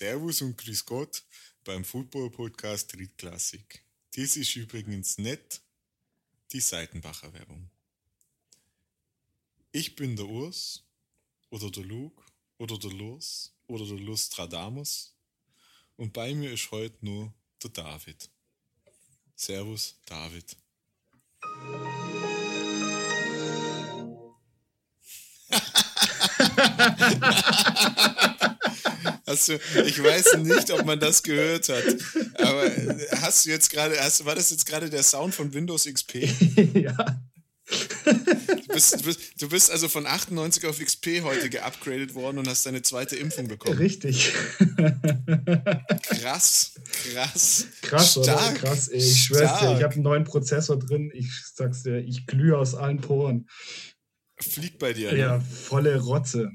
Servus und Grüß Gott beim Football-Podcast Drittklassik. Dies ist übrigens nicht die Seitenbacher Werbung. Ich bin der Urs oder der Luke oder der Lurs oder der Lustradamus und bei mir ist heute nur der David. Servus, David. Also, ich weiß nicht, ob man das gehört hat. Aber hast du jetzt gerade, war das jetzt gerade der Sound von Windows XP? ja. Du bist, du, bist, du bist also von 98 auf XP heute geupgradet worden und hast deine zweite Impfung bekommen. Richtig. Krass, krass. Krass, Stark. oder? Krass, ey. Ich schwör's dir, ich habe einen neuen Prozessor drin. Ich sag's dir, ich glühe aus allen Poren. Fliegt bei dir, Ja, ne? volle Rotze.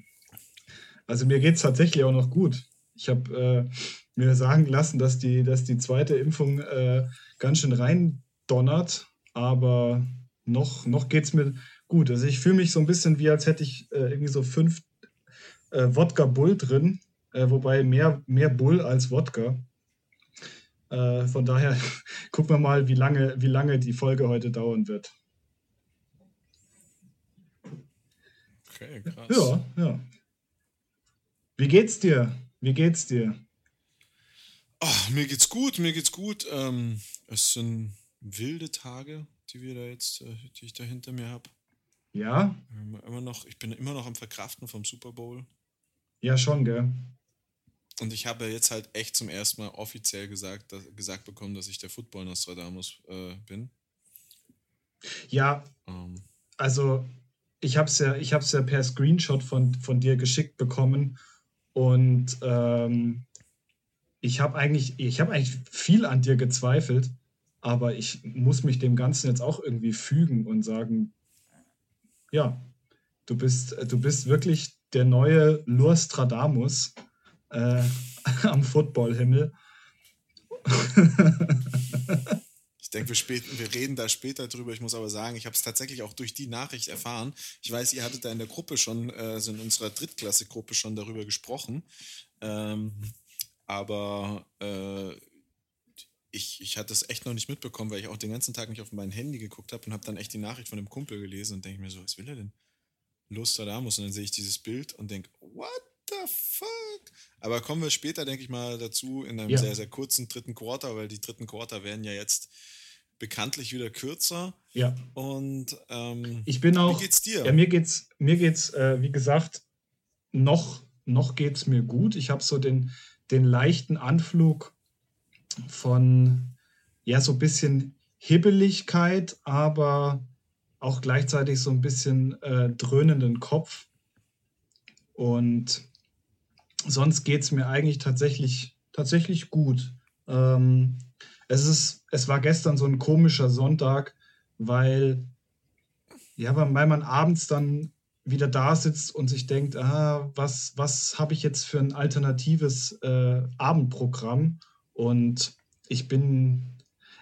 Also mir geht es tatsächlich auch noch gut. Ich habe äh, mir sagen lassen, dass die, dass die zweite Impfung äh, ganz schön rein donnert, aber noch, noch geht es mir gut. Also ich fühle mich so ein bisschen wie, als hätte ich äh, irgendwie so fünf äh, Wodka Bull drin, äh, wobei mehr, mehr Bull als Wodka. Äh, von daher gucken wir mal, wie lange, wie lange die Folge heute dauern wird. Okay, krass. Ja, ja. Wie geht's dir? Wie geht's dir? Oh, mir geht's gut, mir geht's gut. Ähm, es sind wilde Tage, die wir da jetzt, äh, die ich da hinter mir habe. Ja. Immer noch, ich bin immer noch am Verkraften vom Super Bowl. Ja, schon, gell. Und ich habe jetzt halt echt zum ersten Mal offiziell gesagt, dass, gesagt bekommen, dass ich der Football Nostradamus äh, bin. Ja. Ähm. Also ich habe es ja, ich ja per Screenshot von, von dir geschickt bekommen und ähm, ich habe eigentlich, ich habe eigentlich viel an dir gezweifelt, aber ich muss mich dem Ganzen jetzt auch irgendwie fügen und sagen, ja, du bist, du bist wirklich der neue Lurstradamus äh, am Footballhimmel. Ich denke, wir, wir reden da später drüber. Ich muss aber sagen, ich habe es tatsächlich auch durch die Nachricht erfahren. Ich weiß, ihr hattet da in der Gruppe schon, also in unserer Drittklasse-Gruppe schon darüber gesprochen. Ähm, aber äh, ich, ich hatte es echt noch nicht mitbekommen, weil ich auch den ganzen Tag nicht auf mein Handy geguckt habe und habe dann echt die Nachricht von dem Kumpel gelesen und denke mir so, was will er denn? Nostradamus. Und dann sehe ich dieses Bild und denke, what the fuck? Aber kommen wir später, denke ich mal, dazu in einem ja. sehr, sehr kurzen dritten Quarter, weil die dritten Quarter werden ja jetzt bekanntlich wieder kürzer. Ja. Und ähm, ich bin auch. Wie geht's dir? Ja, mir geht's, mir geht's, äh, wie gesagt, noch, noch geht's mir gut. Ich habe so den, den leichten Anflug von ja, so ein bisschen Hibbeligkeit, aber auch gleichzeitig so ein bisschen äh, dröhnenden Kopf. Und sonst geht es mir eigentlich tatsächlich, tatsächlich gut. Ähm, es, ist, es war gestern so ein komischer Sonntag, weil, ja, weil man abends dann wieder da sitzt und sich denkt, ah, was, was habe ich jetzt für ein alternatives äh, Abendprogramm? Und ich bin,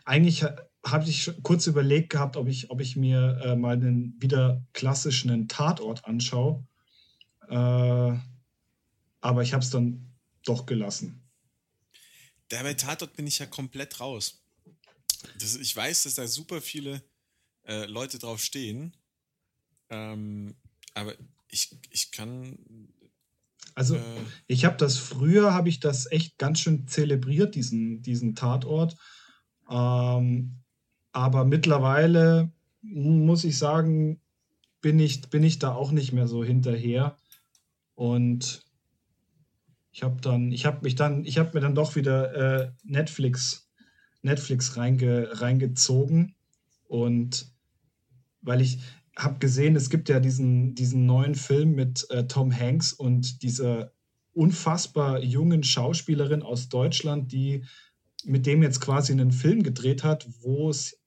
eigentlich habe ich kurz überlegt gehabt, ob ich, ob ich mir äh, mal einen wieder klassischen Tatort anschaue. Äh, aber ich habe es dann doch gelassen. Da bei Tatort bin ich ja komplett raus. Das, ich weiß, dass da super viele äh, Leute drauf stehen. Ähm, aber ich, ich kann. Also, äh, ich habe das früher, habe ich das echt ganz schön zelebriert, diesen, diesen Tatort. Ähm, aber mittlerweile muss ich sagen, bin ich, bin ich da auch nicht mehr so hinterher. Und ich habe dann, ich habe mich dann, ich habe mir dann doch wieder äh, Netflix, Netflix reinge, reingezogen. Und weil ich habe gesehen, es gibt ja diesen, diesen neuen Film mit äh, Tom Hanks und dieser unfassbar jungen Schauspielerin aus Deutschland, die mit dem jetzt quasi einen Film gedreht hat, wo es,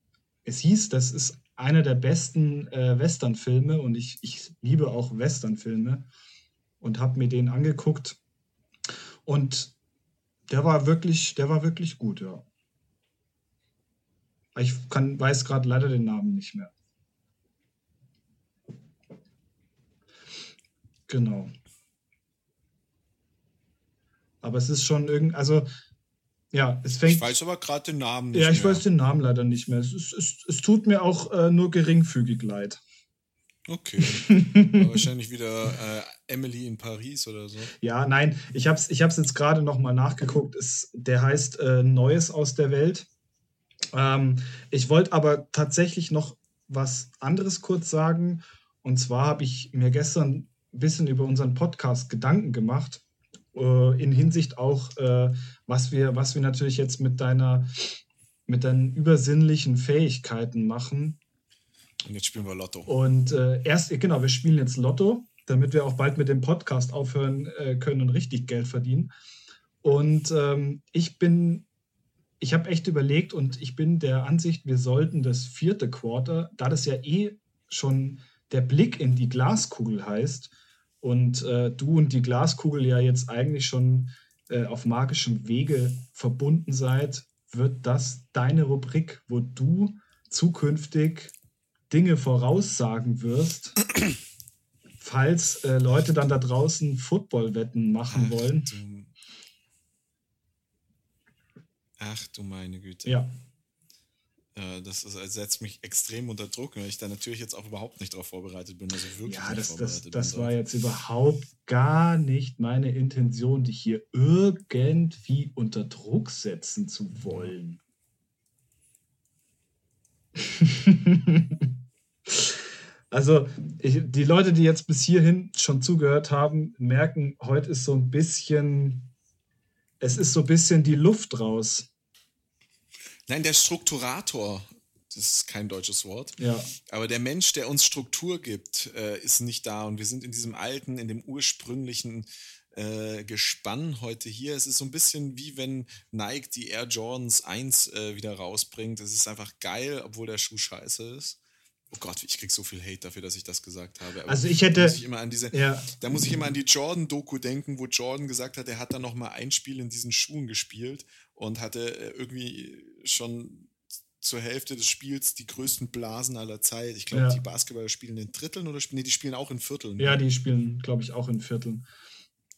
es hieß, das ist einer der besten äh, Westernfilme und ich, ich liebe auch Westernfilme und habe mir den angeguckt und der war wirklich, der war wirklich gut, ja. Ich kann, weiß gerade leider den Namen nicht mehr. Genau. Aber es ist schon irgendwie, also ja, es fängt. Ich weiß aber gerade den Namen nicht. Ja, ich mehr. weiß den Namen leider nicht mehr. Es, ist, es, es tut mir auch äh, nur geringfügig leid. Okay. wahrscheinlich wieder äh, Emily in Paris oder so. Ja, nein, ich habe es ich jetzt gerade nochmal nachgeguckt. Es, der heißt äh, Neues aus der Welt. Ähm, ich wollte aber tatsächlich noch was anderes kurz sagen. Und zwar habe ich mir gestern ein bisschen über unseren Podcast Gedanken gemacht. Äh, in Hinsicht auch, äh, was, wir, was wir natürlich jetzt mit deiner mit deinen übersinnlichen Fähigkeiten machen und jetzt spielen wir Lotto. Und äh, erst, genau, wir spielen jetzt Lotto, damit wir auch bald mit dem Podcast aufhören äh, können und richtig Geld verdienen. Und ähm, ich bin, ich habe echt überlegt und ich bin der Ansicht, wir sollten das vierte Quarter, da das ja eh schon der Blick in die Glaskugel heißt und äh, du und die Glaskugel ja jetzt eigentlich schon äh, auf magischem Wege verbunden seid, wird das deine Rubrik, wo du zukünftig Dinge voraussagen wirst, falls äh, Leute dann da draußen Footballwetten machen Ach, wollen. Du. Ach du meine Güte. Ja. Äh, das, ist, das setzt mich extrem unter Druck, weil ich da natürlich jetzt auch überhaupt nicht darauf vorbereitet bin. Also wirklich ja, das, das, das war jetzt überhaupt gar nicht meine Intention, dich hier irgendwie unter Druck setzen zu wollen. Also ich, die Leute, die jetzt bis hierhin schon zugehört haben, merken, heute ist so ein bisschen, es ist so ein bisschen die Luft raus. Nein, der Strukturator, das ist kein deutsches Wort, ja. aber der Mensch, der uns Struktur gibt, äh, ist nicht da und wir sind in diesem alten, in dem ursprünglichen äh, Gespann heute hier. Es ist so ein bisschen wie wenn Nike die Air Jordans 1 äh, wieder rausbringt. Es ist einfach geil, obwohl der Schuh scheiße ist. Oh Gott, ich krieg so viel Hate dafür, dass ich das gesagt habe. Aber also ich hätte. Da muss ich immer an diese, ja. Da muss ich immer an die Jordan-Doku denken, wo Jordan gesagt hat, er hat dann noch mal ein Spiel in diesen Schuhen gespielt und hatte äh, irgendwie schon zur Hälfte des Spiels die größten Blasen aller Zeit. Ich glaube, ja. die Basketballer spielen in Dritteln oder spielen, nee, die spielen auch in Vierteln. Ja, die spielen, glaube ich, auch in Vierteln.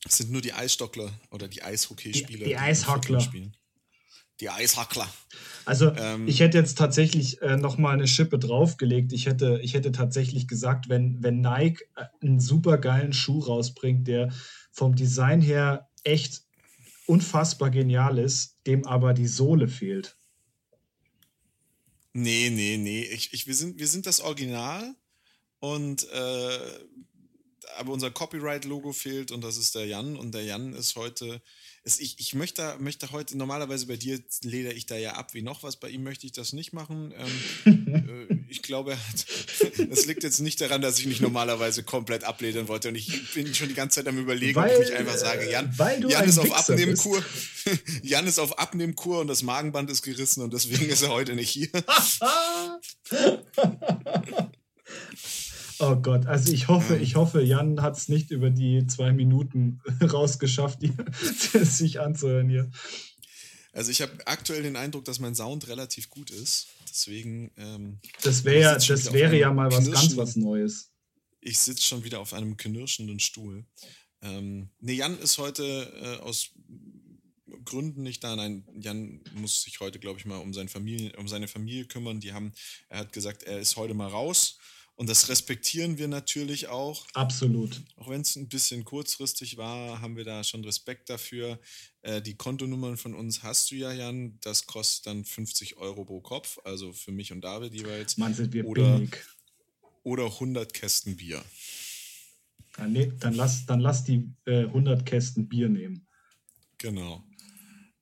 Es sind nur die Eisstockler oder die Eishockeyspieler. Die, die, die Eishockler. Spielen. Die Eishackler. Also ähm, ich hätte jetzt tatsächlich äh, nochmal eine Schippe draufgelegt. Ich hätte, ich hätte tatsächlich gesagt, wenn, wenn Nike äh, einen super geilen Schuh rausbringt, der vom Design her echt unfassbar genial ist, dem aber die Sohle fehlt. Nee, nee, nee. Ich, ich, wir, sind, wir sind das Original und äh, aber unser Copyright-Logo fehlt und das ist der Jan und der Jan ist heute es, ich, ich möchte, möchte heute, normalerweise bei dir leder ich da ja ab wie noch was, bei ihm möchte ich das nicht machen. Ähm, äh, ich glaube, es liegt jetzt nicht daran, dass ich mich normalerweise komplett abledern wollte und ich bin schon die ganze Zeit am überlegen, weil, ob ich einfach sage, Jan, Jan ist auf Abnehmkur. Jan ist auf Abnehmkur und das Magenband ist gerissen und deswegen ist er heute nicht hier. Oh Gott, also ich hoffe, ich hoffe, Jan hat es nicht über die zwei Minuten rausgeschafft, die, sich anzuhören hier. Also ich habe aktuell den Eindruck, dass mein Sound relativ gut ist. Deswegen. Ähm, das wäre das wäre ja mal was ganz was Neues. Ich sitze schon wieder auf einem knirschenden Stuhl. Ähm, ne, Jan ist heute äh, aus Gründen nicht da. Nein, Jan muss sich heute, glaube ich, mal um, seine Familie, um seine Familie kümmern. Die haben, er hat gesagt, er ist heute mal raus und das respektieren wir natürlich auch. Absolut. Auch wenn es ein bisschen kurzfristig war, haben wir da schon Respekt dafür. Äh, die Kontonummern von uns hast du ja, Jan. Das kostet dann 50 Euro pro Kopf, also für mich und David jeweils. Mann, sind wir oder, billig. Oder 100 Kästen Bier. Dann, nee, dann, lass, dann lass die äh, 100 Kästen Bier nehmen. Genau.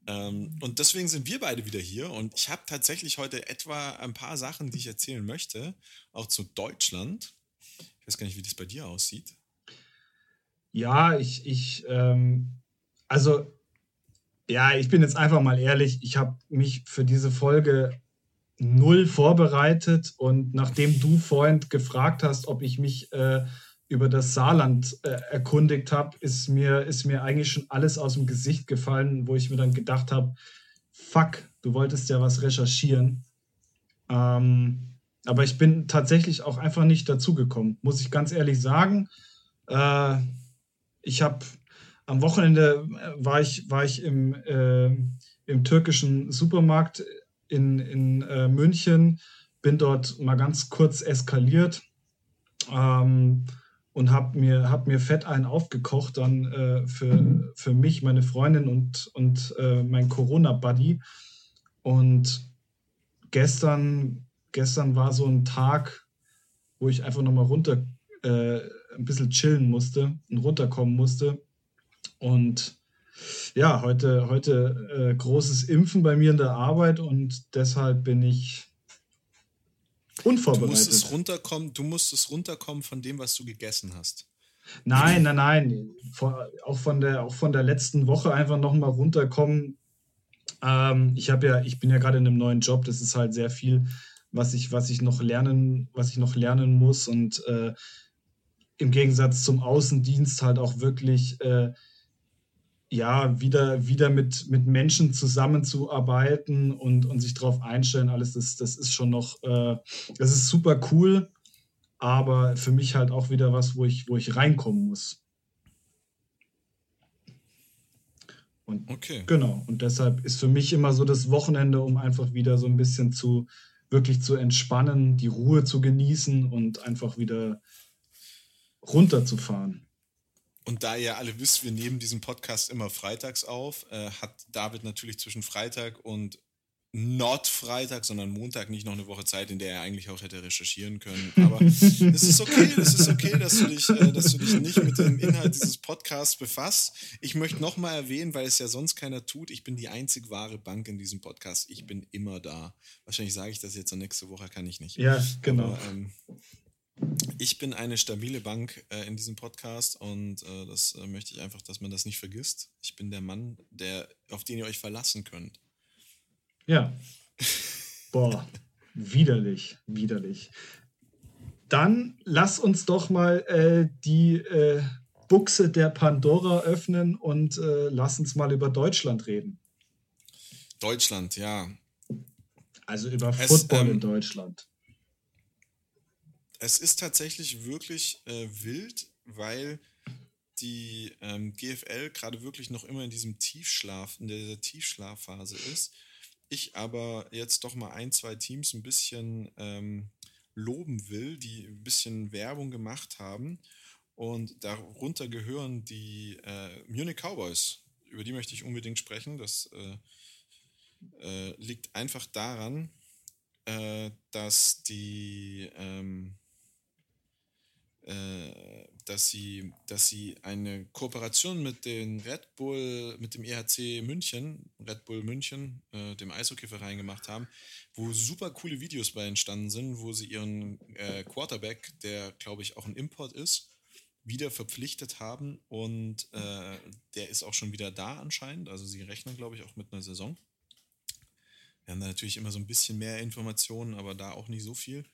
Ähm, und deswegen sind wir beide wieder hier und ich habe tatsächlich heute etwa ein paar Sachen, die ich erzählen möchte, auch zu Deutschland. Ich weiß gar nicht, wie das bei dir aussieht. Ja, ich, ich, ähm, also, ja, ich bin jetzt einfach mal ehrlich, ich habe mich für diese Folge null vorbereitet und nachdem du vorhin gefragt hast, ob ich mich äh, über das Saarland äh, erkundigt habe, ist mir, ist mir eigentlich schon alles aus dem Gesicht gefallen, wo ich mir dann gedacht habe, fuck, du wolltest ja was recherchieren. Ähm, aber ich bin tatsächlich auch einfach nicht dazugekommen, muss ich ganz ehrlich sagen. Äh, ich habe am Wochenende war ich, war ich im, äh, im türkischen Supermarkt in, in äh, München, bin dort mal ganz kurz eskaliert ähm, und habe mir, hab mir fett einen aufgekocht dann äh, für, für mich, meine Freundin und, und äh, mein Corona-Buddy. Und gestern, gestern war so ein Tag, wo ich einfach nochmal runter, äh, ein bisschen chillen musste und runterkommen musste. Und ja, heute, heute äh, großes Impfen bei mir in der Arbeit und deshalb bin ich unvorbereitet. Du musstest runterkommen, du musstest runterkommen von dem, was du gegessen hast. Nein, nein, nein. Von, auch, von der, auch von der letzten Woche einfach nochmal runterkommen. Ähm, ich habe ja, ich bin ja gerade in einem neuen Job, das ist halt sehr viel, was ich, was ich noch lernen, was ich noch lernen muss und äh, im Gegensatz zum Außendienst halt auch wirklich äh, ja, wieder, wieder mit, mit Menschen zusammenzuarbeiten und, und sich darauf einstellen, alles, das, das ist schon noch, äh, das ist super cool, aber für mich halt auch wieder was, wo ich, wo ich reinkommen muss. Und okay. genau, und deshalb ist für mich immer so das Wochenende, um einfach wieder so ein bisschen zu, wirklich zu entspannen, die Ruhe zu genießen und einfach wieder runterzufahren. Und da ihr alle wisst, wir nehmen diesen Podcast immer freitags auf, äh, hat David natürlich zwischen Freitag und not Freitag, sondern Montag nicht noch eine Woche Zeit, in der er eigentlich auch hätte recherchieren können. Aber es ist okay, es ist okay, dass du dich, äh, dass du dich nicht mit dem Inhalt dieses Podcasts befasst. Ich möchte nochmal erwähnen, weil es ja sonst keiner tut, ich bin die einzig wahre Bank in diesem Podcast. Ich bin immer da. Wahrscheinlich sage ich das jetzt und nächste Woche kann ich nicht. Ja, genau. Aber, ähm, ich bin eine stabile Bank äh, in diesem Podcast und äh, das äh, möchte ich einfach, dass man das nicht vergisst. Ich bin der Mann, der, auf den ihr euch verlassen könnt. Ja. Boah, widerlich, widerlich. Dann lass uns doch mal äh, die äh, Buchse der Pandora öffnen und äh, lass uns mal über Deutschland reden. Deutschland, ja. Also über Football ähm, in Deutschland es ist tatsächlich wirklich äh, wild, weil die ähm, GFL gerade wirklich noch immer in diesem Tiefschlaf, in dieser Tiefschlafphase ist. Ich aber jetzt doch mal ein, zwei Teams ein bisschen ähm, loben will, die ein bisschen Werbung gemacht haben. Und darunter gehören die äh, Munich Cowboys. Über die möchte ich unbedingt sprechen. Das äh, äh, liegt einfach daran, äh, dass die ähm, äh, dass sie, dass sie eine Kooperation mit den Red Bull, mit dem EHC München, Red Bull München, äh, dem Eishockeyverein gemacht haben, wo super coole Videos bei entstanden sind, wo sie ihren äh, Quarterback, der glaube ich auch ein Import ist, wieder verpflichtet haben und äh, der ist auch schon wieder da anscheinend. Also sie rechnen, glaube ich, auch mit einer Saison. Wir haben da natürlich immer so ein bisschen mehr Informationen, aber da auch nicht so viel.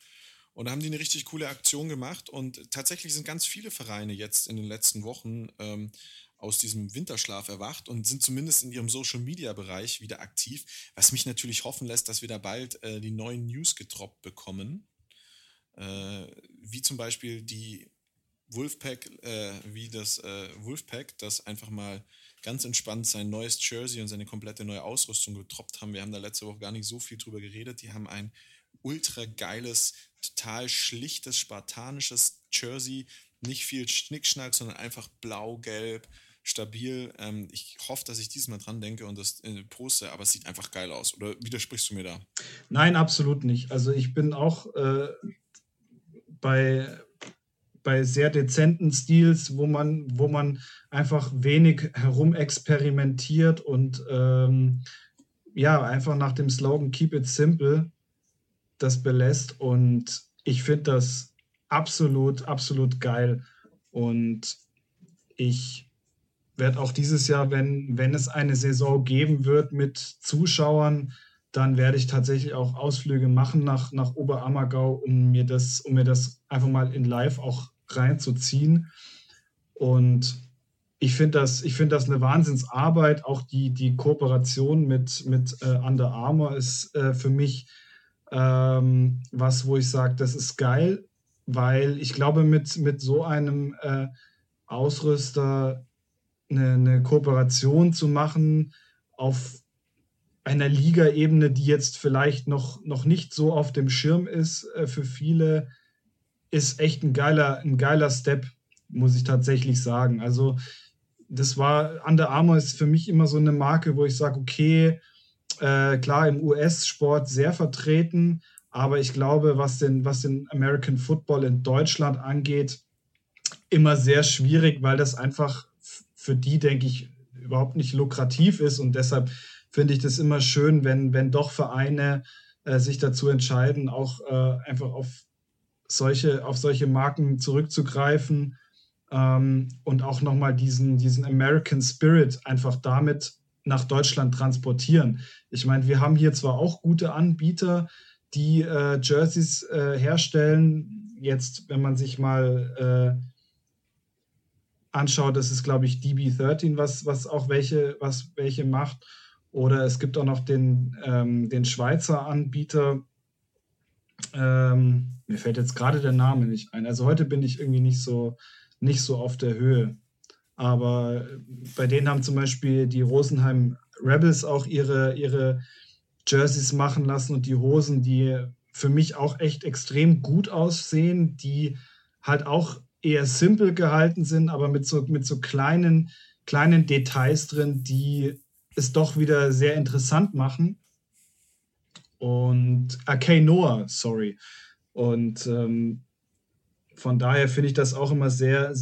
Und da haben die eine richtig coole Aktion gemacht. Und tatsächlich sind ganz viele Vereine jetzt in den letzten Wochen ähm, aus diesem Winterschlaf erwacht und sind zumindest in ihrem Social-Media-Bereich wieder aktiv, was mich natürlich hoffen lässt, dass wir da bald äh, die neuen News getroppt bekommen. Äh, wie zum Beispiel die Wolfpack, äh, wie das äh, Wolfpack, das einfach mal ganz entspannt sein neues Jersey und seine komplette neue Ausrüstung getroppt haben. Wir haben da letzte Woche gar nicht so viel drüber geredet. Die haben ein ultra geiles, total schlichtes, spartanisches Jersey. Nicht viel Schnickschnack, sondern einfach blau-gelb, stabil. Ähm, ich hoffe, dass ich diesmal dran denke und das äh, poste, aber es sieht einfach geil aus. Oder widersprichst du mir da? Nein, absolut nicht. Also ich bin auch äh, bei, bei sehr dezenten Stils, wo man, wo man einfach wenig herumexperimentiert und ähm, ja, einfach nach dem Slogan Keep it simple das belässt. Und ich finde das absolut, absolut geil. Und ich werde auch dieses Jahr, wenn, wenn es eine Saison geben wird mit Zuschauern, dann werde ich tatsächlich auch Ausflüge machen nach, nach Oberammergau, um mir, das, um mir das einfach mal in Live auch reinzuziehen. Und ich finde das, find das eine Wahnsinnsarbeit. Auch die, die Kooperation mit, mit äh, Under Armour ist äh, für mich ähm, was, wo ich sage, das ist geil, weil ich glaube, mit, mit so einem äh, Ausrüster eine, eine Kooperation zu machen auf einer Liga-Ebene, die jetzt vielleicht noch, noch nicht so auf dem Schirm ist äh, für viele, ist echt ein geiler, ein geiler Step, muss ich tatsächlich sagen. Also das war, Under Armour ist für mich immer so eine Marke, wo ich sage, okay, äh, klar im US-Sport sehr vertreten, aber ich glaube, was den, was den American Football in Deutschland angeht, immer sehr schwierig, weil das einfach für die, denke ich, überhaupt nicht lukrativ ist. Und deshalb finde ich das immer schön, wenn, wenn doch Vereine äh, sich dazu entscheiden, auch äh, einfach auf solche, auf solche Marken zurückzugreifen ähm, und auch nochmal diesen, diesen American Spirit einfach damit nach Deutschland transportieren. Ich meine, wir haben hier zwar auch gute Anbieter, die äh, Jerseys äh, herstellen. Jetzt, wenn man sich mal äh, anschaut, das ist, glaube ich, DB13, was, was auch welche, was welche macht. Oder es gibt auch noch den, ähm, den Schweizer Anbieter. Ähm, mir fällt jetzt gerade der Name nicht ein. Also heute bin ich irgendwie nicht so, nicht so auf der Höhe. Aber bei denen haben zum Beispiel die Rosenheim Rebels auch ihre, ihre Jerseys machen lassen und die Hosen, die für mich auch echt extrem gut aussehen, die halt auch eher simpel gehalten sind, aber mit so, mit so kleinen, kleinen Details drin, die es doch wieder sehr interessant machen. Und Arcane Noah, sorry. Und ähm, von daher finde ich das auch immer sehr,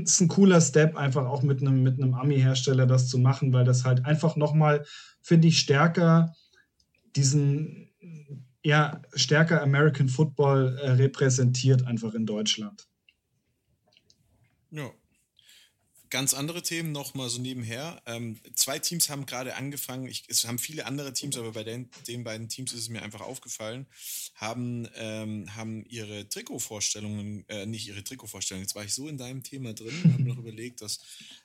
ist ein cooler Step, einfach auch mit einem, mit einem Ami-Hersteller das zu machen, weil das halt einfach nochmal, finde ich, stärker diesen, ja, stärker American Football äh, repräsentiert einfach in Deutschland. Ja. Ganz andere Themen noch mal so nebenher. Ähm, zwei Teams haben gerade angefangen, ich, es haben viele andere Teams, aber bei den, den beiden Teams ist es mir einfach aufgefallen, haben, ähm, haben ihre Trikotvorstellungen, äh, nicht ihre Trikotvorstellungen, jetzt war ich so in deinem Thema drin, habe noch überlegt, dass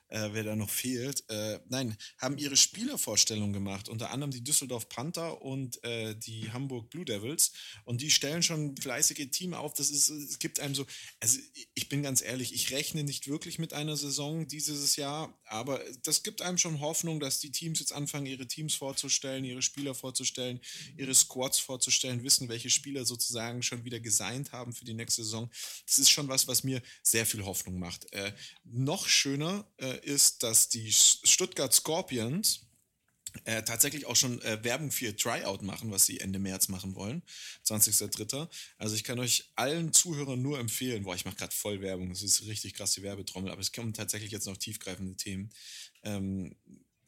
äh, wer da noch fehlt. Äh, nein, haben ihre Spielervorstellung gemacht, unter anderem die Düsseldorf Panther und äh, die Hamburg Blue Devils. Und die stellen schon fleißige Team auf. Das ist, es gibt einem so, also ich bin ganz ehrlich, ich rechne nicht wirklich mit einer Saison dieses Jahr, aber das gibt einem schon Hoffnung, dass die Teams jetzt anfangen, ihre Teams vorzustellen, ihre Spieler vorzustellen, ihre Squads vorzustellen, wissen, welche Spieler sozusagen schon wieder gesigned haben für die nächste Saison. Das ist schon was, was mir sehr viel Hoffnung macht. Äh, noch schöner äh, ist, dass die Stuttgart Scorpions äh, tatsächlich auch schon äh, Werbung für ihr Tryout machen, was sie Ende März machen wollen, 20.03. Also ich kann euch allen Zuhörern nur empfehlen, boah, ich mache gerade voll Werbung, das ist richtig krass die Werbetrommel, aber es kommen tatsächlich jetzt noch tiefgreifende Themen. Ähm,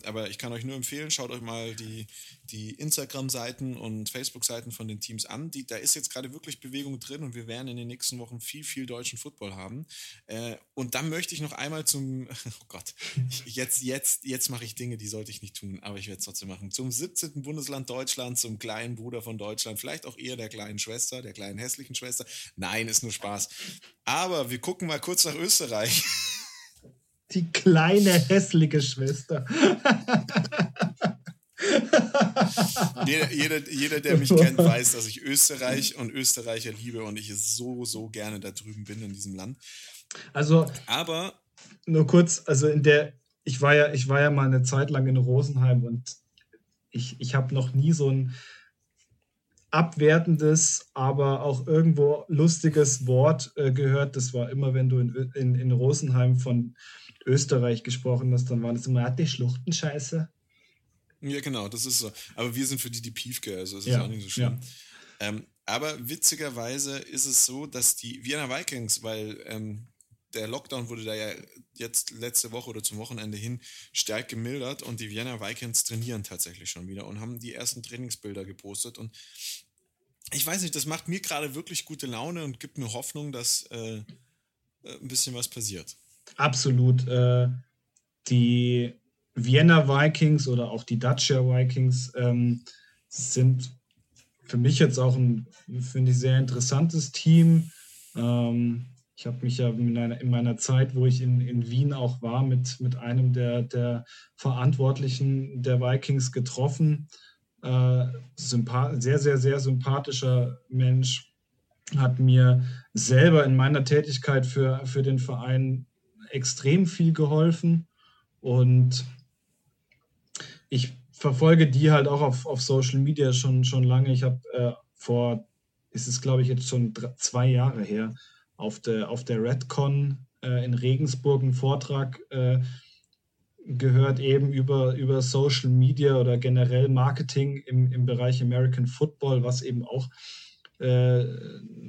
aber ich kann euch nur empfehlen, schaut euch mal die, die Instagram-Seiten und Facebook-Seiten von den Teams an. Die, da ist jetzt gerade wirklich Bewegung drin und wir werden in den nächsten Wochen viel, viel deutschen Football haben. Äh, und dann möchte ich noch einmal zum, oh Gott, jetzt, jetzt, jetzt mache ich Dinge, die sollte ich nicht tun, aber ich werde es trotzdem machen. Zum 17. Bundesland Deutschland, zum kleinen Bruder von Deutschland, vielleicht auch eher der kleinen Schwester, der kleinen hässlichen Schwester. Nein, ist nur Spaß. Aber wir gucken mal kurz nach Österreich. Die kleine hässliche Schwester. jeder, jeder, jeder, der mich kennt, weiß, dass ich Österreich und Österreicher liebe und ich so, so gerne da drüben bin in diesem Land. Also, aber nur kurz, also in der, ich war ja, ich war ja mal eine Zeit lang in Rosenheim und ich, ich habe noch nie so ein abwertendes, aber auch irgendwo lustiges Wort äh, gehört. Das war immer, wenn du in, in, in Rosenheim von Österreich gesprochen hast, dann waren das immer die Schluchtenscheiße. Ja, genau, das ist so. Aber wir sind für die die Piefke, also es ist ja, auch nicht so schlimm. Ja. Ähm, aber witzigerweise ist es so, dass die Vienna Vikings, weil ähm, der Lockdown wurde da ja jetzt letzte Woche oder zum Wochenende hin stark gemildert und die Vienna Vikings trainieren tatsächlich schon wieder und haben die ersten Trainingsbilder gepostet und ich weiß nicht, das macht mir gerade wirklich gute Laune und gibt mir Hoffnung, dass äh, äh ein bisschen was passiert. Absolut. Äh, die Vienna Vikings oder auch die Dacia Vikings ähm, sind für mich jetzt auch ein, finde ich, sehr interessantes Team. Ähm, ich habe mich ja in meiner, in meiner, Zeit, wo ich in, in Wien auch war, mit, mit einem der, der Verantwortlichen der Vikings getroffen. Äh, sehr, sehr, sehr sympathischer Mensch, hat mir selber in meiner Tätigkeit für, für den Verein extrem viel geholfen. Und ich verfolge die halt auch auf, auf Social Media schon, schon lange. Ich habe äh, vor, ist es glaube ich jetzt schon drei, zwei Jahre her, auf der, auf der Redcon äh, in Regensburg einen Vortrag äh, gehört, eben über, über Social Media oder generell Marketing im, im Bereich American Football, was eben auch äh,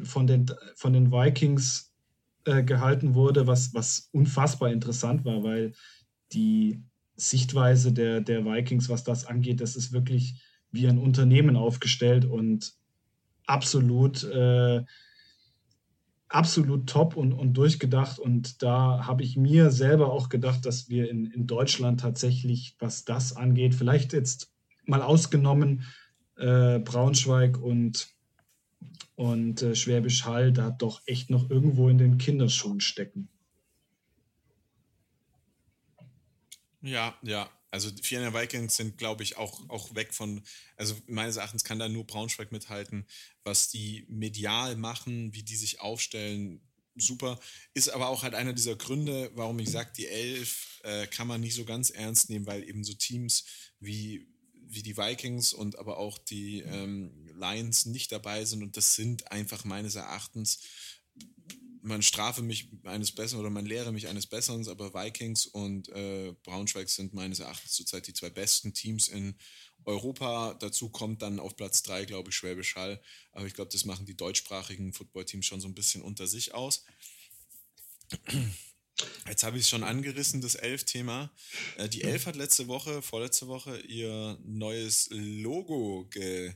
von, den, von den Vikings äh, gehalten wurde, was, was unfassbar interessant war, weil die Sichtweise der, der Vikings, was das angeht, das ist wirklich wie ein Unternehmen aufgestellt und absolut, äh, absolut top und, und durchgedacht. Und da habe ich mir selber auch gedacht, dass wir in, in Deutschland tatsächlich, was das angeht, vielleicht jetzt mal ausgenommen äh, Braunschweig und, und äh, Schwäbisch Hall, da doch echt noch irgendwo in den Kinderschuhen stecken. Ja, ja. Also Vienna Vikings sind, glaube ich, auch, auch weg von, also meines Erachtens kann da nur Braunschweig mithalten, was die medial machen, wie die sich aufstellen, super. Ist aber auch halt einer dieser Gründe, warum ich sage, die Elf äh, kann man nicht so ganz ernst nehmen, weil eben so Teams wie, wie die Vikings und aber auch die ähm, Lions nicht dabei sind und das sind einfach meines Erachtens man strafe mich eines Besseren oder man lehre mich eines Besseren, aber Vikings und äh, Braunschweig sind meines Erachtens zurzeit die zwei besten Teams in Europa. Dazu kommt dann auf Platz 3, glaube ich, Schwäbisch Hall. Aber ich glaube, das machen die deutschsprachigen Footballteams schon so ein bisschen unter sich aus. Jetzt habe ich es schon angerissen, das Elf-Thema. Äh, die Elf hat letzte Woche, vorletzte Woche, ihr neues Logo ge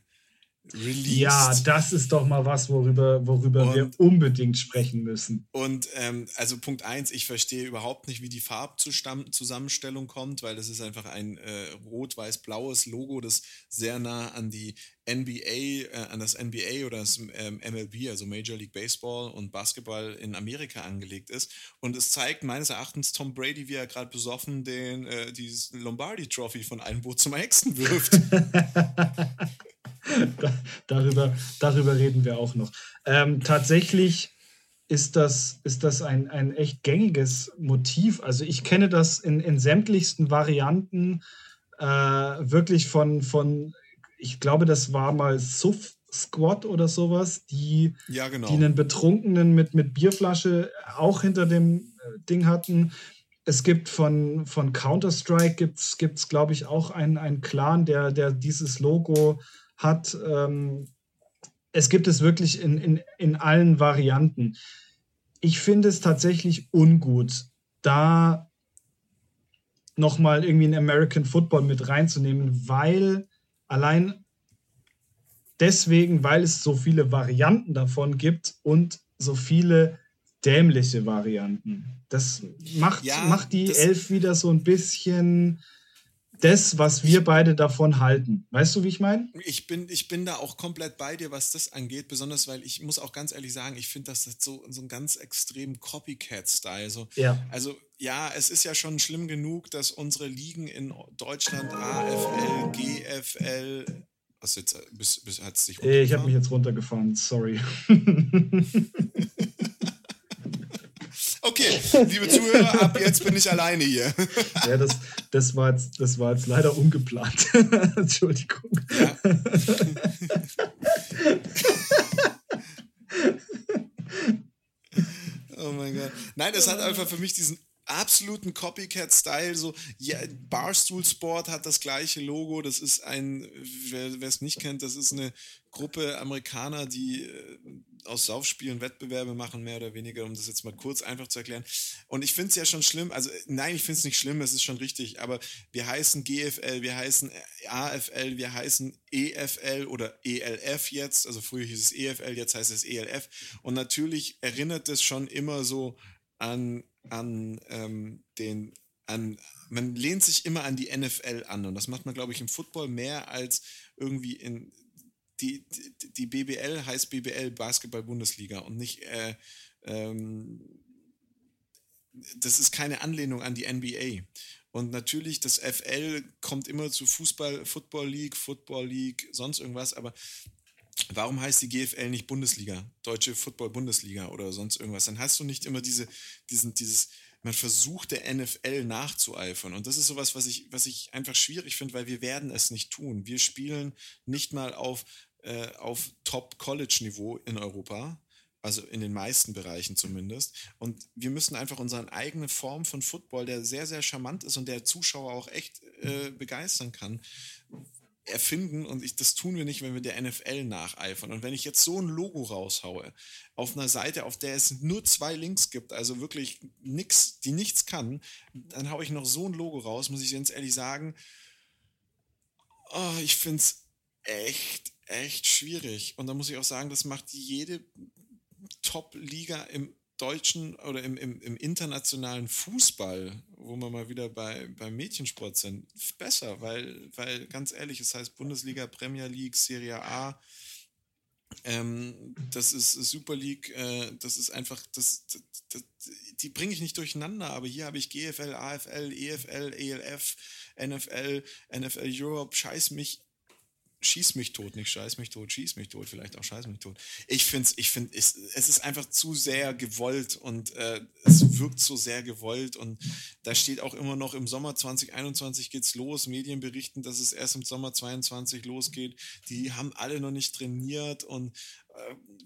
released. Ja, das ist doch mal was, worüber, worüber und, wir unbedingt sprechen müssen. Und ähm, also Punkt 1, ich verstehe überhaupt nicht, wie die Farbzusammenstellung kommt, weil das ist einfach ein äh, rot-weiß-blaues Logo, das sehr nah an die NBA, äh, an das NBA oder das ähm, MLB, also Major League Baseball und Basketball in Amerika angelegt ist. Und es zeigt meines Erachtens Tom Brady, wie er gerade besoffen den, äh, dieses Lombardi Trophy von einem Boot zum Hexen wirft. darüber, darüber reden wir auch noch. Ähm, tatsächlich ist das, ist das ein, ein echt gängiges Motiv. Also ich kenne das in, in sämtlichsten Varianten äh, wirklich von, von, ich glaube, das war mal Suff Squad oder sowas, die, ja, genau. die einen Betrunkenen mit, mit Bierflasche auch hinter dem äh, Ding hatten. Es gibt von, von Counter-Strike, gibt es, glaube ich, auch einen, Clan, der, der dieses Logo hat. Ähm, es gibt es wirklich in, in, in allen Varianten. Ich finde es tatsächlich ungut, da nochmal irgendwie ein American Football mit reinzunehmen, weil allein deswegen, weil es so viele Varianten davon gibt und so viele dämliche Varianten. Das macht, ja, macht die Elf wieder so ein bisschen das, was wir beide davon halten. Weißt du, wie ich meine? Ich bin, ich bin da auch komplett bei dir, was das angeht, besonders weil ich muss auch ganz ehrlich sagen, ich finde das so, so ein ganz extrem Copycat-Style. So, ja. Also ja, es ist ja schon schlimm genug, dass unsere Ligen in Deutschland AFL, GFL, was jetzt, bis, bis hat sich Ich habe mich jetzt runtergefahren, sorry. Okay, liebe Zuhörer, ab jetzt bin ich alleine hier. Ja, das, das, war, jetzt, das war jetzt leider ungeplant. Entschuldigung. Ja. oh mein Gott. Nein, es hat einfach für mich diesen absoluten Copycat-Style. So, ja, Barstool Sport hat das gleiche Logo. Das ist ein, wer es nicht kennt, das ist eine Gruppe Amerikaner, die äh, aus Saufspielen Wettbewerbe machen, mehr oder weniger, um das jetzt mal kurz einfach zu erklären. Und ich finde es ja schon schlimm, also nein, ich finde es nicht schlimm, es ist schon richtig, aber wir heißen GFL, wir heißen AFL, wir heißen EFL oder ELF jetzt, also früher hieß es EFL, jetzt heißt es ELF. Und natürlich erinnert es schon immer so an an ähm, den, an, man lehnt sich immer an die NFL an und das macht man, glaube ich, im Football mehr als irgendwie in die, die, BBL heißt BBL Basketball-Bundesliga und nicht äh, ähm, das ist keine Anlehnung an die NBA. Und natürlich, das FL kommt immer zu Fußball, Football League, Football League, sonst irgendwas, aber warum heißt die GFL nicht Bundesliga, Deutsche Football Bundesliga oder sonst irgendwas? Dann hast du nicht immer diese, diesen, dieses man versucht der NFL nachzueifern. Und das ist sowas, was ich, was ich einfach schwierig finde, weil wir werden es nicht tun. Wir spielen nicht mal auf, äh, auf Top-College-Niveau in Europa. Also in den meisten Bereichen zumindest. Und wir müssen einfach unsere eigene Form von Football, der sehr, sehr charmant ist und der Zuschauer auch echt äh, begeistern kann, erfinden und ich, das tun wir nicht, wenn wir der NFL nacheifern. Und wenn ich jetzt so ein Logo raushaue, auf einer Seite, auf der es nur zwei Links gibt, also wirklich nichts, die nichts kann, dann haue ich noch so ein Logo raus, muss ich ganz ehrlich sagen, oh, ich finde es echt, echt schwierig. Und da muss ich auch sagen, das macht jede Top-Liga im deutschen oder im, im, im, internationalen Fußball, wo wir mal wieder bei, beim Mädchensport sind, besser, weil, weil ganz ehrlich, es heißt Bundesliga, Premier League, Serie A, ähm, das ist Super League, äh, das ist einfach, das, das, das die bringe ich nicht durcheinander, aber hier habe ich GFL, AFL, EFL, ELF, NFL, NFL Europe, scheiß mich schieß mich tot, nicht scheiß mich tot, schieß mich tot, vielleicht auch scheiß mich tot. Ich finde ich finde es, es ist einfach zu sehr gewollt und äh, es wirkt so sehr gewollt und da steht auch immer noch im Sommer 2021 geht's los. Medien berichten, dass es erst im Sommer 22 losgeht. Die haben alle noch nicht trainiert und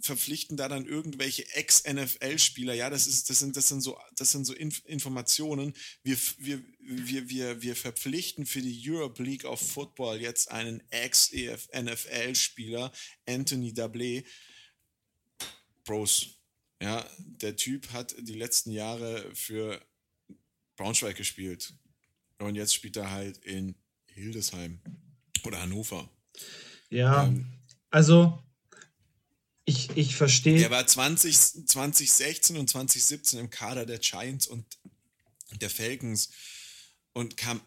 verpflichten da dann irgendwelche Ex-NFL-Spieler. Ja, das ist, das sind, das sind so, das sind so Inf Informationen. Wir, wir, wir, wir, wir verpflichten für die Europe League of Football jetzt einen Ex-NFL-Spieler, Anthony Dablé. Bros. Ja, der Typ hat die letzten Jahre für Braunschweig gespielt. Und jetzt spielt er halt in Hildesheim oder Hannover. Ja, ähm, also ich, ich verstehe. Er war 20, 2016 und 2017 im Kader der Giants und der Falcons und kam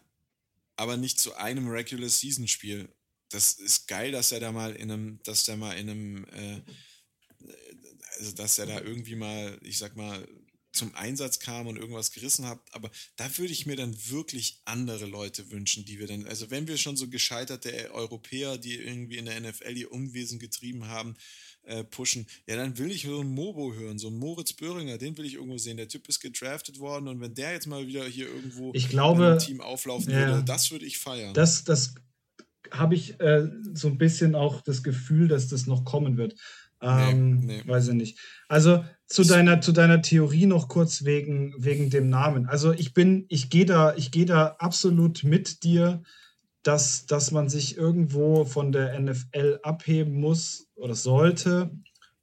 aber nicht zu einem Regular Season Spiel. Das ist geil, dass er da mal in einem, dass der mal in einem, äh, also dass er da irgendwie mal, ich sag mal, zum Einsatz kam und irgendwas gerissen hat. Aber da würde ich mir dann wirklich andere Leute wünschen, die wir dann, also wenn wir schon so gescheiterte Europäer, die irgendwie in der NFL ihr Unwesen getrieben haben, äh, pushen, ja, dann will ich so einen Mobo hören, so einen Moritz Böhringer, den will ich irgendwo sehen. Der Typ ist gedraftet worden und wenn der jetzt mal wieder hier irgendwo ich glaube, im Team auflaufen ja, würde, das würde ich feiern. Das, das habe ich äh, so ein bisschen auch das Gefühl, dass das noch kommen wird. Ähm, nee, nee. Weiß ich nicht. Also zu deiner, zu deiner Theorie noch kurz wegen, wegen dem Namen. Also ich bin, ich gehe da, ich gehe da absolut mit dir dass, dass man sich irgendwo von der NFL abheben muss oder sollte.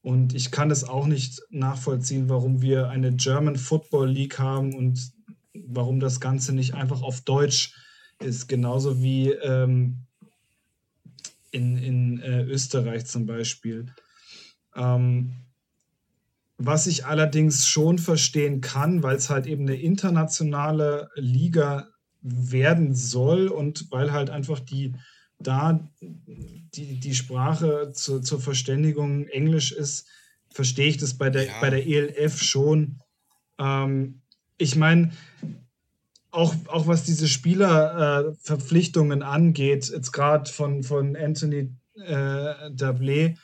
Und ich kann es auch nicht nachvollziehen, warum wir eine German Football League haben und warum das Ganze nicht einfach auf Deutsch ist. Genauso wie ähm, in, in äh, Österreich zum Beispiel. Ähm, was ich allerdings schon verstehen kann, weil es halt eben eine internationale Liga werden soll und weil halt einfach die da die, die Sprache zu, zur Verständigung Englisch ist, verstehe ich das bei der, ja. bei der ELF schon. Ähm, ich meine, auch, auch was diese Spielerverpflichtungen äh, angeht, jetzt gerade von, von Anthony äh, Dablé,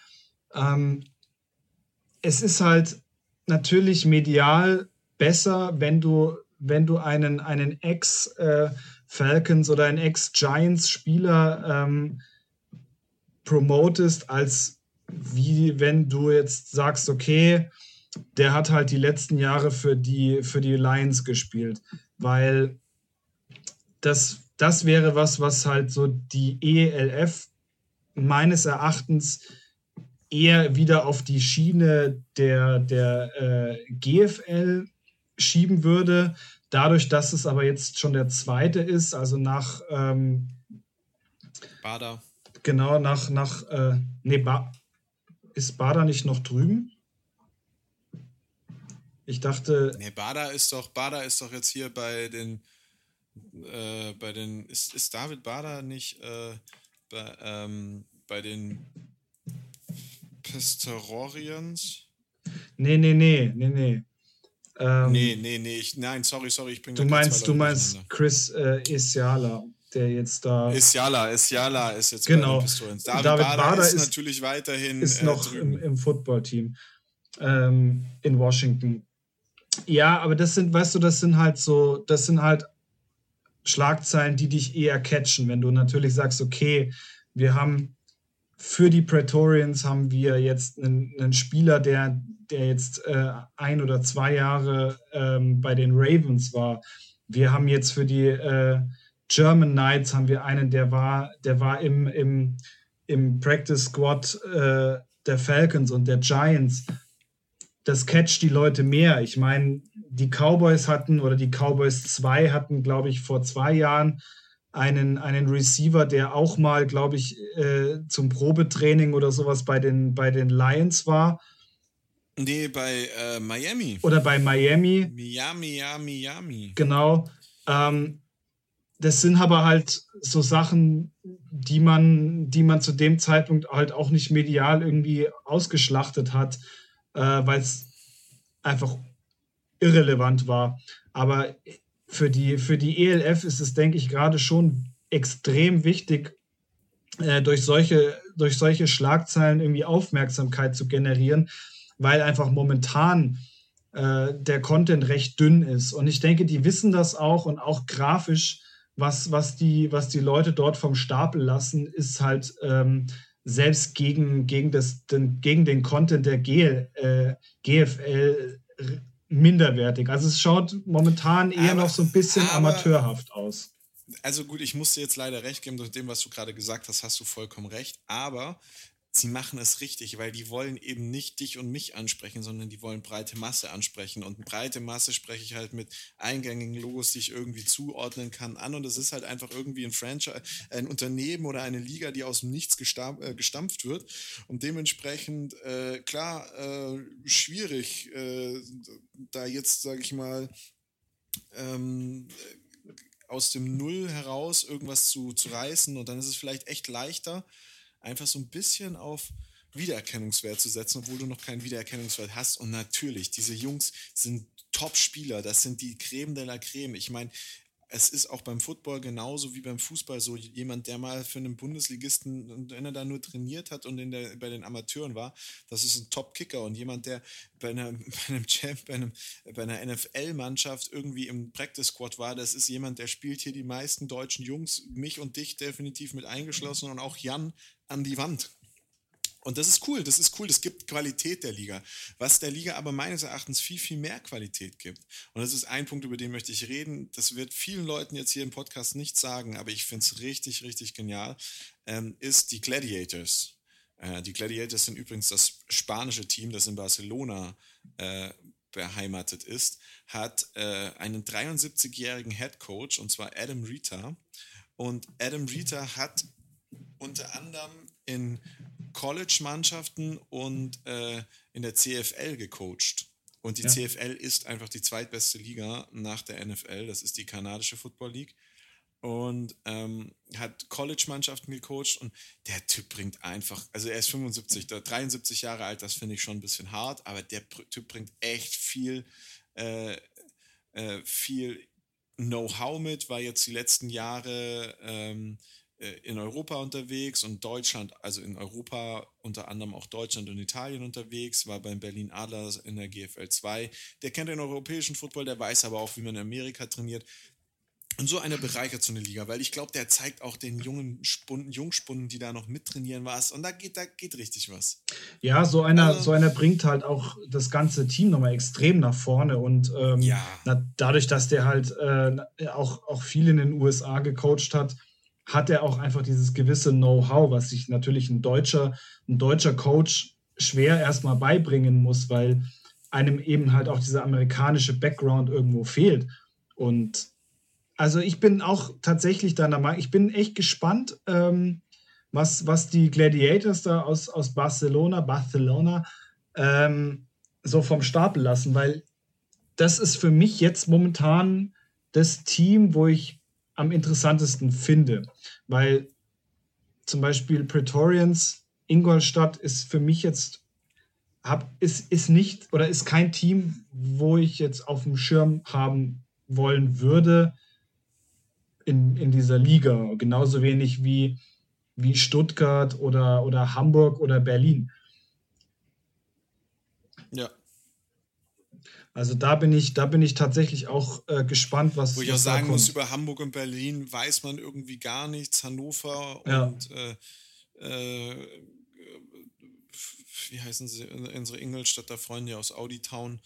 ähm, es ist halt natürlich medial besser, wenn du wenn du einen, einen Ex-Falcons oder einen Ex-Giants-Spieler ähm, promotest, als wie wenn du jetzt sagst, okay, der hat halt die letzten Jahre für die, für die Lions gespielt, weil das, das wäre was, was halt so die ELF meines Erachtens eher wieder auf die Schiene der, der äh, GFL schieben würde. Dadurch, dass es aber jetzt schon der zweite ist, also nach ähm, Bader. Genau, nach, nach äh, nee, ba ist Bader nicht noch drüben? Ich dachte. Nee, Bader ist doch, Bader ist doch jetzt hier bei den äh, bei den. Ist, ist David Bader nicht äh, bei, ähm, bei den Pestororians? Nee, nee, nee, nee, nee. Ähm, nee, nee, nee. Ich, nein, sorry, sorry, ich bringe Du meinst, du meinst Chris äh, Isiala, der jetzt da. Isiala, Isiala ist jetzt genau. bei den Pistolens. David, David Bader, Bader ist, ist, natürlich weiterhin. Ist äh, noch drüben. im, im Footballteam ähm, in Washington. Ja, aber das sind, weißt du, das sind halt so, das sind halt Schlagzeilen, die dich eher catchen, wenn du natürlich sagst, okay, wir haben für die Praetorians haben wir jetzt einen, einen Spieler, der, der jetzt äh, ein oder zwei Jahre ähm, bei den Ravens war. Wir haben jetzt für die äh, German Knights haben wir einen, der war, der war im, im, im Practice Squad äh, der Falcons und der Giants. Das catcht die Leute mehr. Ich meine, die Cowboys hatten oder die Cowboys 2 hatten, glaube ich, vor zwei Jahren einen, einen Receiver, der auch mal, glaube ich, äh, zum Probetraining oder sowas bei den, bei den Lions war. Nee, bei äh, Miami. Oder bei Miami. Miami, Miami, Miami. Genau. Ähm, das sind aber halt so Sachen, die man, die man zu dem Zeitpunkt halt auch nicht medial irgendwie ausgeschlachtet hat, äh, weil es einfach irrelevant war. Aber für die, für die ELF ist es, denke ich, gerade schon extrem wichtig, äh, durch, solche, durch solche Schlagzeilen irgendwie Aufmerksamkeit zu generieren, weil einfach momentan äh, der Content recht dünn ist. Und ich denke, die wissen das auch und auch grafisch was, was, die, was die Leute dort vom Stapel lassen, ist halt ähm, selbst gegen, gegen, das, den, gegen den Content der GL, äh, GFL minderwertig. Also es schaut momentan eher aber, noch so ein bisschen aber, amateurhaft aus. Also gut, ich muss dir jetzt leider recht geben, durch dem, was du gerade gesagt hast, hast du vollkommen recht. Aber sie machen es richtig, weil die wollen eben nicht dich und mich ansprechen, sondern die wollen breite Masse ansprechen. Und breite Masse spreche ich halt mit eingängigen Logos, die ich irgendwie zuordnen kann, an. Und es ist halt einfach irgendwie ein Franchise, ein Unternehmen oder eine Liga, die aus dem Nichts äh, gestampft wird. Und dementsprechend, äh, klar, äh, schwierig, äh, da jetzt, sage ich mal, ähm, aus dem Null heraus irgendwas zu, zu reißen. Und dann ist es vielleicht echt leichter, einfach so ein bisschen auf Wiedererkennungswert zu setzen, obwohl du noch keinen Wiedererkennungswert hast. Und natürlich, diese Jungs sind Top-Spieler, das sind die Creme de la Creme. Ich meine, es ist auch beim Football genauso wie beim Fußball so. Jemand, der mal für einen Bundesligisten, wenn er da nur trainiert hat und in der, bei den Amateuren war, das ist ein Top-Kicker. Und jemand, der bei einer, bei einem Champ, bei, einem, bei einer NFL-Mannschaft irgendwie im Practice-Squad war, das ist jemand, der spielt hier die meisten deutschen Jungs, mich und dich definitiv mit eingeschlossen und auch Jan an die Wand. Und das ist cool, das ist cool, das gibt Qualität der Liga. Was der Liga aber meines Erachtens viel, viel mehr Qualität gibt. Und das ist ein Punkt, über den möchte ich reden. Das wird vielen Leuten jetzt hier im Podcast nicht sagen, aber ich finde es richtig, richtig genial, ähm, ist die Gladiators. Äh, die Gladiators sind übrigens das spanische Team, das in Barcelona äh, beheimatet ist, hat äh, einen 73-jährigen Head Coach, und zwar Adam Rita. Und Adam Rita hat unter anderem in College-Mannschaften und äh, in der CFL gecoacht. Und die ja. CFL ist einfach die zweitbeste Liga nach der NFL. Das ist die kanadische Football League. Und ähm, hat College-Mannschaften gecoacht. Und der Typ bringt einfach, also er ist 75, 73 Jahre alt, das finde ich schon ein bisschen hart, aber der Typ bringt echt viel, äh, äh, viel Know-how mit, war jetzt die letzten Jahre ähm, äh, in Europa unterwegs und Deutschland, also in Europa unter anderem auch Deutschland und Italien unterwegs, war beim Berlin Adler in der GFL 2. Der kennt den europäischen Football, der weiß aber auch, wie man in Amerika trainiert. Und so eine bereichert so eine Liga, weil ich glaube, der zeigt auch den jungen Spunden, Jungspunden, die da noch mittrainieren, was. Und da geht, da geht richtig was. Ja, so einer, also, so einer bringt halt auch das ganze Team nochmal extrem nach vorne. Und ähm, ja. na, dadurch, dass der halt äh, auch, auch viel in den USA gecoacht hat, hat er auch einfach dieses gewisse Know-how, was sich natürlich ein deutscher, ein deutscher Coach schwer erstmal beibringen muss, weil einem eben halt auch dieser amerikanische Background irgendwo fehlt. Und also ich bin auch tatsächlich deiner Meinung, ich bin echt gespannt, ähm, was, was die Gladiators da aus, aus Barcelona, Barcelona ähm, so vom Stapel lassen, weil das ist für mich jetzt momentan das Team, wo ich am interessantesten finde, weil zum Beispiel Praetorians Ingolstadt ist für mich jetzt hab, ist, ist nicht oder ist kein Team, wo ich jetzt auf dem Schirm haben wollen würde in, in dieser Liga. Genauso wenig wie, wie Stuttgart oder, oder Hamburg oder Berlin. Ja. Also da bin ich, da bin ich tatsächlich auch äh, gespannt, was. Wo ich auch sagen muss, über Hamburg und Berlin weiß man irgendwie gar nichts. Hannover ja. und äh, äh, wie heißen sie, unsere Ingolstädter Freunde aus Audi Town.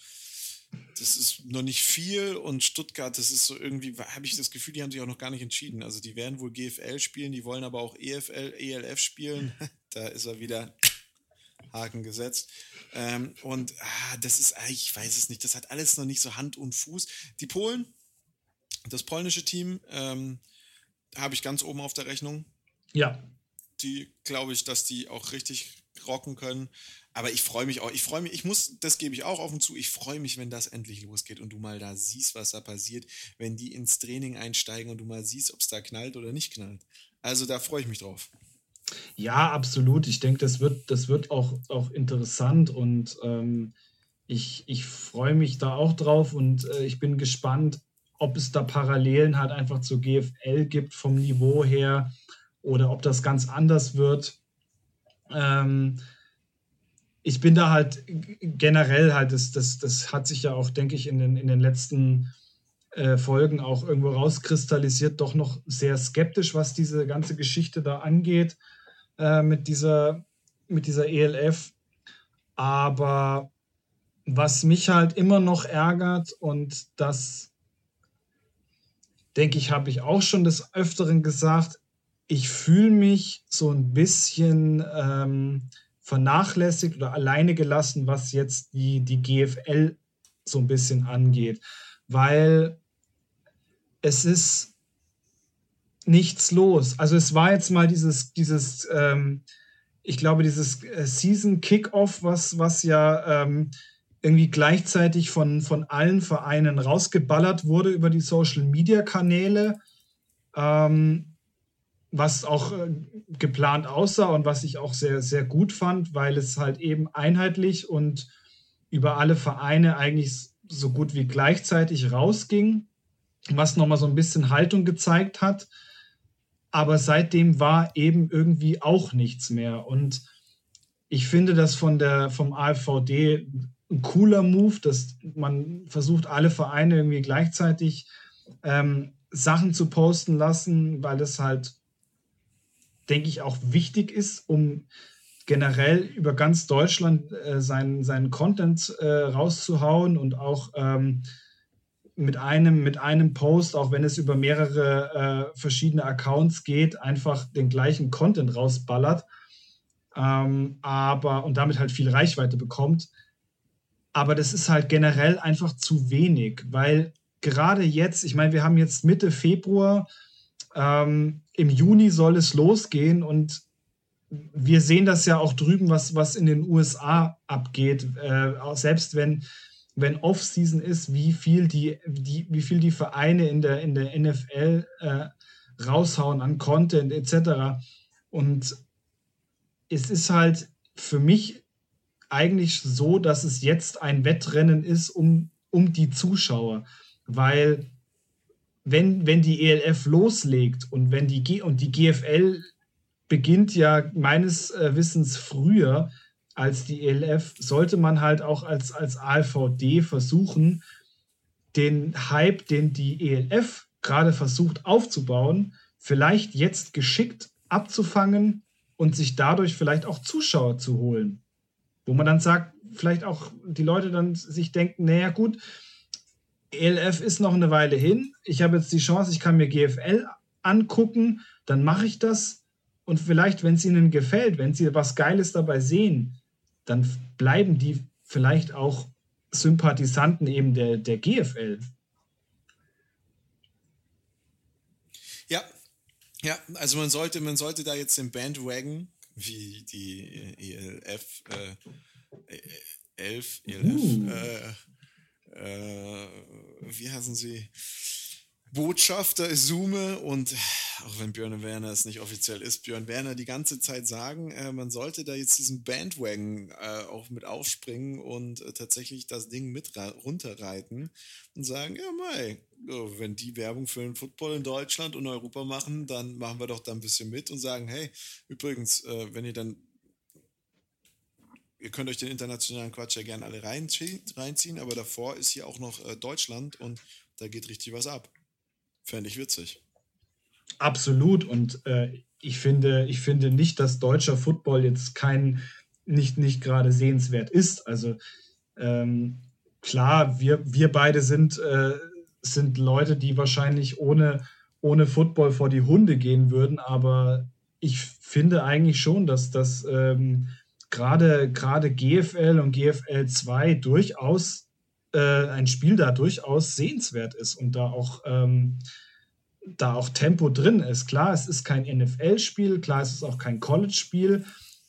Das ist noch nicht viel und Stuttgart, das ist so irgendwie, habe ich das Gefühl, die haben sich auch noch gar nicht entschieden. Also die werden wohl GFL spielen, die wollen aber auch EFL, ELF spielen. da ist er wieder Haken gesetzt. Ähm, und ah, das ist, ah, ich weiß es nicht, das hat alles noch nicht so Hand und Fuß. Die Polen, das polnische Team, ähm, habe ich ganz oben auf der Rechnung. Ja. Die glaube ich, dass die auch richtig rocken können. Aber ich freue mich auch. Ich freue mich, ich muss, das gebe ich auch auf und zu, ich freue mich, wenn das endlich losgeht und du mal da siehst, was da passiert, wenn die ins Training einsteigen und du mal siehst, ob es da knallt oder nicht knallt. Also da freue ich mich drauf. Ja, absolut. Ich denke, das wird, das wird auch, auch interessant und ähm, ich, ich freue mich da auch drauf und äh, ich bin gespannt, ob es da Parallelen halt einfach zur GFL gibt vom Niveau her oder ob das ganz anders wird. Ähm, ich bin da halt generell halt, das, das, das hat sich ja auch, denke ich, in den, in den letzten äh, Folgen auch irgendwo rauskristallisiert, doch noch sehr skeptisch, was diese ganze Geschichte da angeht äh, mit, dieser, mit dieser ELF. Aber was mich halt immer noch ärgert und das, denke ich, habe ich auch schon des Öfteren gesagt, ich fühle mich so ein bisschen ähm, vernachlässigt oder alleine gelassen, was jetzt die, die GFL so ein bisschen angeht. Weil es ist nichts los. Also es war jetzt mal dieses, dieses ähm, ich glaube, dieses äh, Season Kickoff, was, was ja ähm, irgendwie gleichzeitig von, von allen Vereinen rausgeballert wurde über die Social Media Kanäle. Ähm, was auch äh, geplant aussah und was ich auch sehr, sehr gut fand, weil es halt eben einheitlich und über alle Vereine eigentlich so gut wie gleichzeitig rausging, was nochmal so ein bisschen Haltung gezeigt hat. Aber seitdem war eben irgendwie auch nichts mehr. Und ich finde das von der, vom AfVD ein cooler Move, dass man versucht, alle Vereine irgendwie gleichzeitig ähm, Sachen zu posten lassen, weil es halt denke ich, auch wichtig ist, um generell über ganz Deutschland äh, seinen, seinen Content äh, rauszuhauen und auch ähm, mit, einem, mit einem Post, auch wenn es über mehrere äh, verschiedene Accounts geht, einfach den gleichen Content rausballert. Ähm, aber und damit halt viel Reichweite bekommt. Aber das ist halt generell einfach zu wenig, weil gerade jetzt, ich meine, wir haben jetzt Mitte Februar, ähm, Im Juni soll es losgehen und wir sehen das ja auch drüben, was, was in den USA abgeht. Äh, selbst wenn, wenn Off-Season ist, wie viel die, die, wie viel die Vereine in der, in der NFL äh, raushauen an Content etc. Und es ist halt für mich eigentlich so, dass es jetzt ein Wettrennen ist um, um die Zuschauer, weil wenn, wenn die ELF loslegt und wenn die G und die GFL beginnt ja meines äh, Wissens früher als die ELF, sollte man halt auch als, als ALVD versuchen, den Hype, den die ELF gerade versucht aufzubauen, vielleicht jetzt geschickt abzufangen und sich dadurch vielleicht auch Zuschauer zu holen. Wo man dann sagt, vielleicht auch die Leute dann sich denken, naja gut, ELF ist noch eine Weile hin. Ich habe jetzt die Chance, ich kann mir GFL angucken, dann mache ich das. Und vielleicht, wenn es ihnen gefällt, wenn sie was Geiles dabei sehen, dann bleiben die vielleicht auch Sympathisanten eben der, der GFL. Ja, ja, also man sollte, man sollte da jetzt den Bandwagon, wie die ELF, äh, 11, ELF, uh. äh, äh, wie heißen sie? Botschafter Isume und auch wenn Björn Werner es nicht offiziell ist, Björn Werner die ganze Zeit sagen, äh, man sollte da jetzt diesen Bandwagon äh, auch mit aufspringen und äh, tatsächlich das Ding mit runterreiten und sagen, ja mei, wenn die Werbung für den Football in Deutschland und Europa machen, dann machen wir doch da ein bisschen mit und sagen, hey, übrigens, äh, wenn ihr dann ihr könnt euch den internationalen Quatsch ja gerne alle reinziehen, aber davor ist hier auch noch äh, Deutschland und da geht richtig was ab. Fände ich witzig. Absolut. Und äh, ich, finde, ich finde nicht, dass deutscher Football jetzt kein, nicht, nicht gerade sehenswert ist. Also ähm, klar, wir, wir beide sind, äh, sind Leute, die wahrscheinlich ohne, ohne Football vor die Hunde gehen würden, aber ich finde eigentlich schon, dass das ähm, gerade GFL und GFL 2 durchaus äh, ein Spiel da durchaus sehenswert ist und da auch, ähm, da auch Tempo drin ist. Klar, es ist kein NFL-Spiel, klar, es ist auch kein College-Spiel.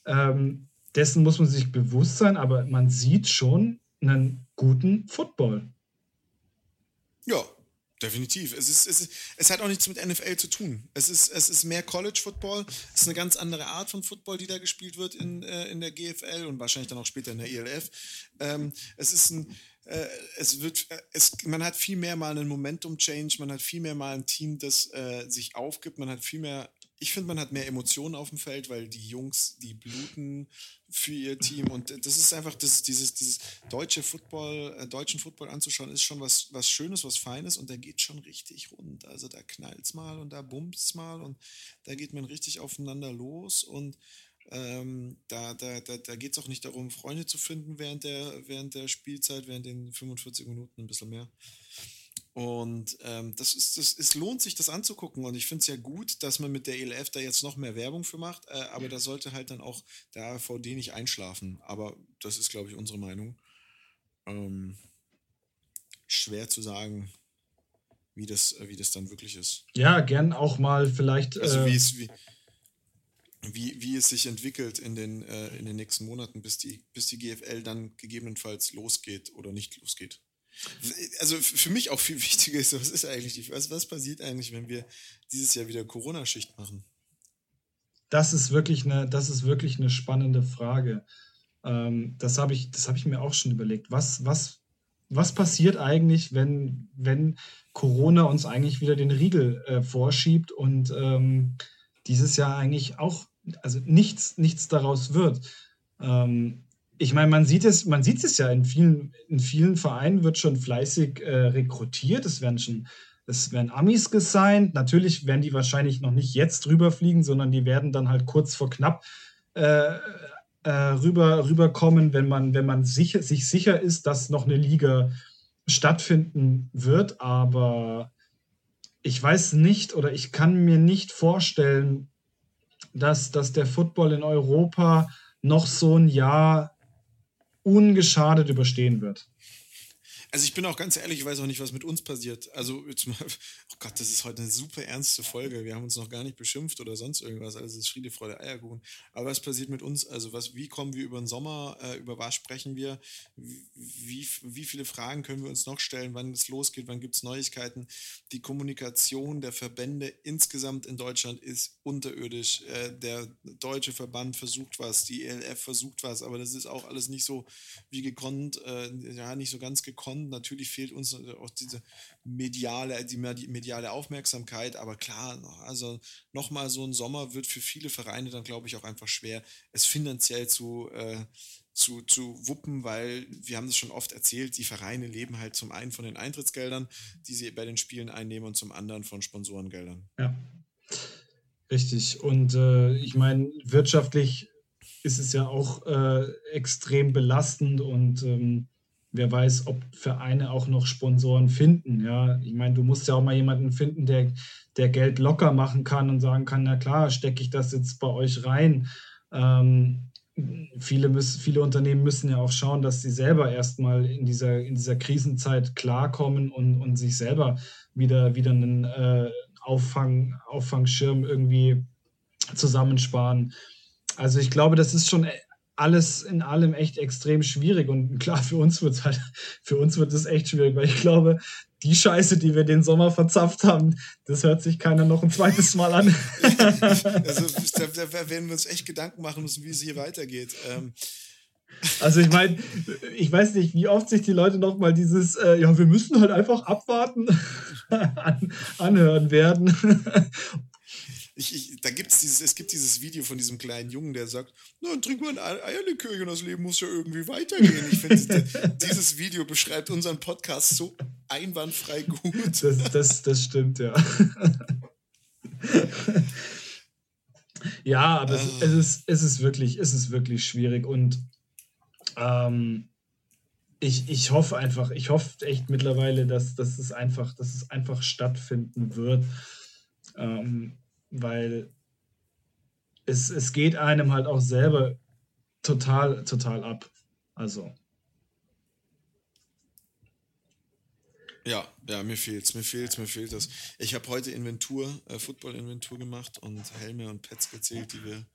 Ähm, dessen muss man sich bewusst sein, aber man sieht schon einen guten Football. Ja, Definitiv. Es, ist, es, ist, es hat auch nichts mit NFL zu tun. Es ist, es ist mehr College Football. Es ist eine ganz andere Art von Football, die da gespielt wird in, äh, in der GFL und wahrscheinlich dann auch später in der ELF. Ähm, es ist ein, äh, es wird, äh, es, man hat viel mehr mal einen Momentum-Change, man hat viel mehr mal ein Team, das äh, sich aufgibt, man hat viel mehr ich finde, man hat mehr Emotionen auf dem Feld, weil die Jungs, die bluten für ihr Team und das ist einfach, das, dieses, dieses deutsche Football, äh, deutschen Football anzuschauen, ist schon was, was Schönes, was Feines und der geht schon richtig rund. Also da knallt's mal und da bummt's mal und da geht man richtig aufeinander los und ähm, da, da, da, da geht es auch nicht darum, Freunde zu finden während der, während der Spielzeit, während den 45 Minuten ein bisschen mehr. Und ähm, das ist, das, es lohnt sich, das anzugucken. Und ich finde es ja gut, dass man mit der ELF da jetzt noch mehr Werbung für macht. Äh, aber da sollte halt dann auch der AVD nicht einschlafen. Aber das ist, glaube ich, unsere Meinung. Ähm, schwer zu sagen, wie das, äh, wie das dann wirklich ist. Ja, gern auch mal vielleicht. Also äh, wie es, wie, wie, wie es sich entwickelt in den, äh, in den nächsten Monaten, bis die, bis die GFL dann gegebenenfalls losgeht oder nicht losgeht. Also für mich auch viel wichtiger ist, was ist eigentlich die, was, was passiert eigentlich, wenn wir dieses Jahr wieder Corona-Schicht machen? Das ist wirklich eine, das ist wirklich eine spannende Frage. Ähm, das habe ich, das ich mir auch schon überlegt. Was, was, was passiert eigentlich, wenn, wenn Corona uns eigentlich wieder den Riegel äh, vorschiebt und ähm, dieses Jahr eigentlich auch, also nichts, nichts daraus wird? Ähm, ich meine, man sieht es, man sieht es ja in vielen, in vielen Vereinen wird schon fleißig äh, rekrutiert. Es werden schon, es werden Amis gesigned. Natürlich werden die wahrscheinlich noch nicht jetzt rüberfliegen, sondern die werden dann halt kurz vor knapp äh, äh, rüber rüberkommen, wenn man, wenn man sicher, sich sicher ist, dass noch eine Liga stattfinden wird. Aber ich weiß nicht oder ich kann mir nicht vorstellen, dass, dass der Football in Europa noch so ein Jahr ungeschadet überstehen wird. Also ich bin auch ganz ehrlich, ich weiß auch nicht, was mit uns passiert. Also oh Gott, das ist heute eine super ernste Folge. Wir haben uns noch gar nicht beschimpft oder sonst irgendwas. Also es ist Friede, Freude, Eierkuchen. Aber was passiert mit uns? Also was, wie kommen wir über den Sommer? Äh, über was sprechen wir? Wie, wie viele Fragen können wir uns noch stellen? Wann es losgeht? Wann gibt es Neuigkeiten? Die Kommunikation der Verbände insgesamt in Deutschland ist unterirdisch. Äh, der deutsche Verband versucht was, die ELF versucht was, aber das ist auch alles nicht so wie gekonnt, äh, ja, nicht so ganz gekonnt schon, natürlich fehlt uns auch diese mediale, die mediale Aufmerksamkeit, aber klar, also nochmal so ein Sommer wird für viele Vereine dann, glaube ich, auch einfach schwer, es finanziell zu, äh, zu, zu wuppen, weil wir haben das schon oft erzählt, die Vereine leben halt zum einen von den Eintrittsgeldern, die sie bei den Spielen einnehmen und zum anderen von Sponsorengeldern. Ja, richtig. Und äh, ich meine, wirtschaftlich ist es ja auch äh, extrem belastend und ähm, wer weiß, ob Vereine auch noch Sponsoren finden. Ja, ich meine, du musst ja auch mal jemanden finden, der, der Geld locker machen kann und sagen kann, na klar, stecke ich das jetzt bei euch rein. Ähm, viele, müssen, viele Unternehmen müssen ja auch schauen, dass sie selber erstmal in dieser, in dieser Krisenzeit klarkommen und, und sich selber wieder, wieder einen äh, Auffang, Auffangschirm irgendwie zusammensparen. Also ich glaube, das ist schon alles in allem echt extrem schwierig. Und klar, für uns wird es halt, für uns wird es echt schwierig, weil ich glaube, die Scheiße, die wir den Sommer verzapft haben, das hört sich keiner noch ein zweites Mal an. also da, da, werden wir uns echt Gedanken machen müssen, wie es hier weitergeht. Ähm. Also ich meine, ich weiß nicht, wie oft sich die Leute noch mal dieses, äh, ja, wir müssen halt einfach abwarten, an, anhören werden. Ich, ich, da gibt's dieses, es gibt dieses Video von diesem kleinen Jungen, der sagt, na, trink mal ein Eierlikörchen, das Leben muss ja irgendwie weitergehen. Ich finde, dieses Video beschreibt unseren Podcast so einwandfrei gut. Das, das, das stimmt, ja. ja, aber es, es, ist, es, ist wirklich, es ist wirklich schwierig und ähm, ich, ich hoffe einfach, ich hoffe echt mittlerweile, dass, dass, es, einfach, dass es einfach stattfinden wird. Ähm, weil es, es geht einem halt auch selber total, total ab. Also. Ja, ja, mir fehlt's, mir fehlt's, mir fehlt das. Ich habe heute Inventur, äh, Football-Inventur gemacht und Helme und Pets gezählt, die wir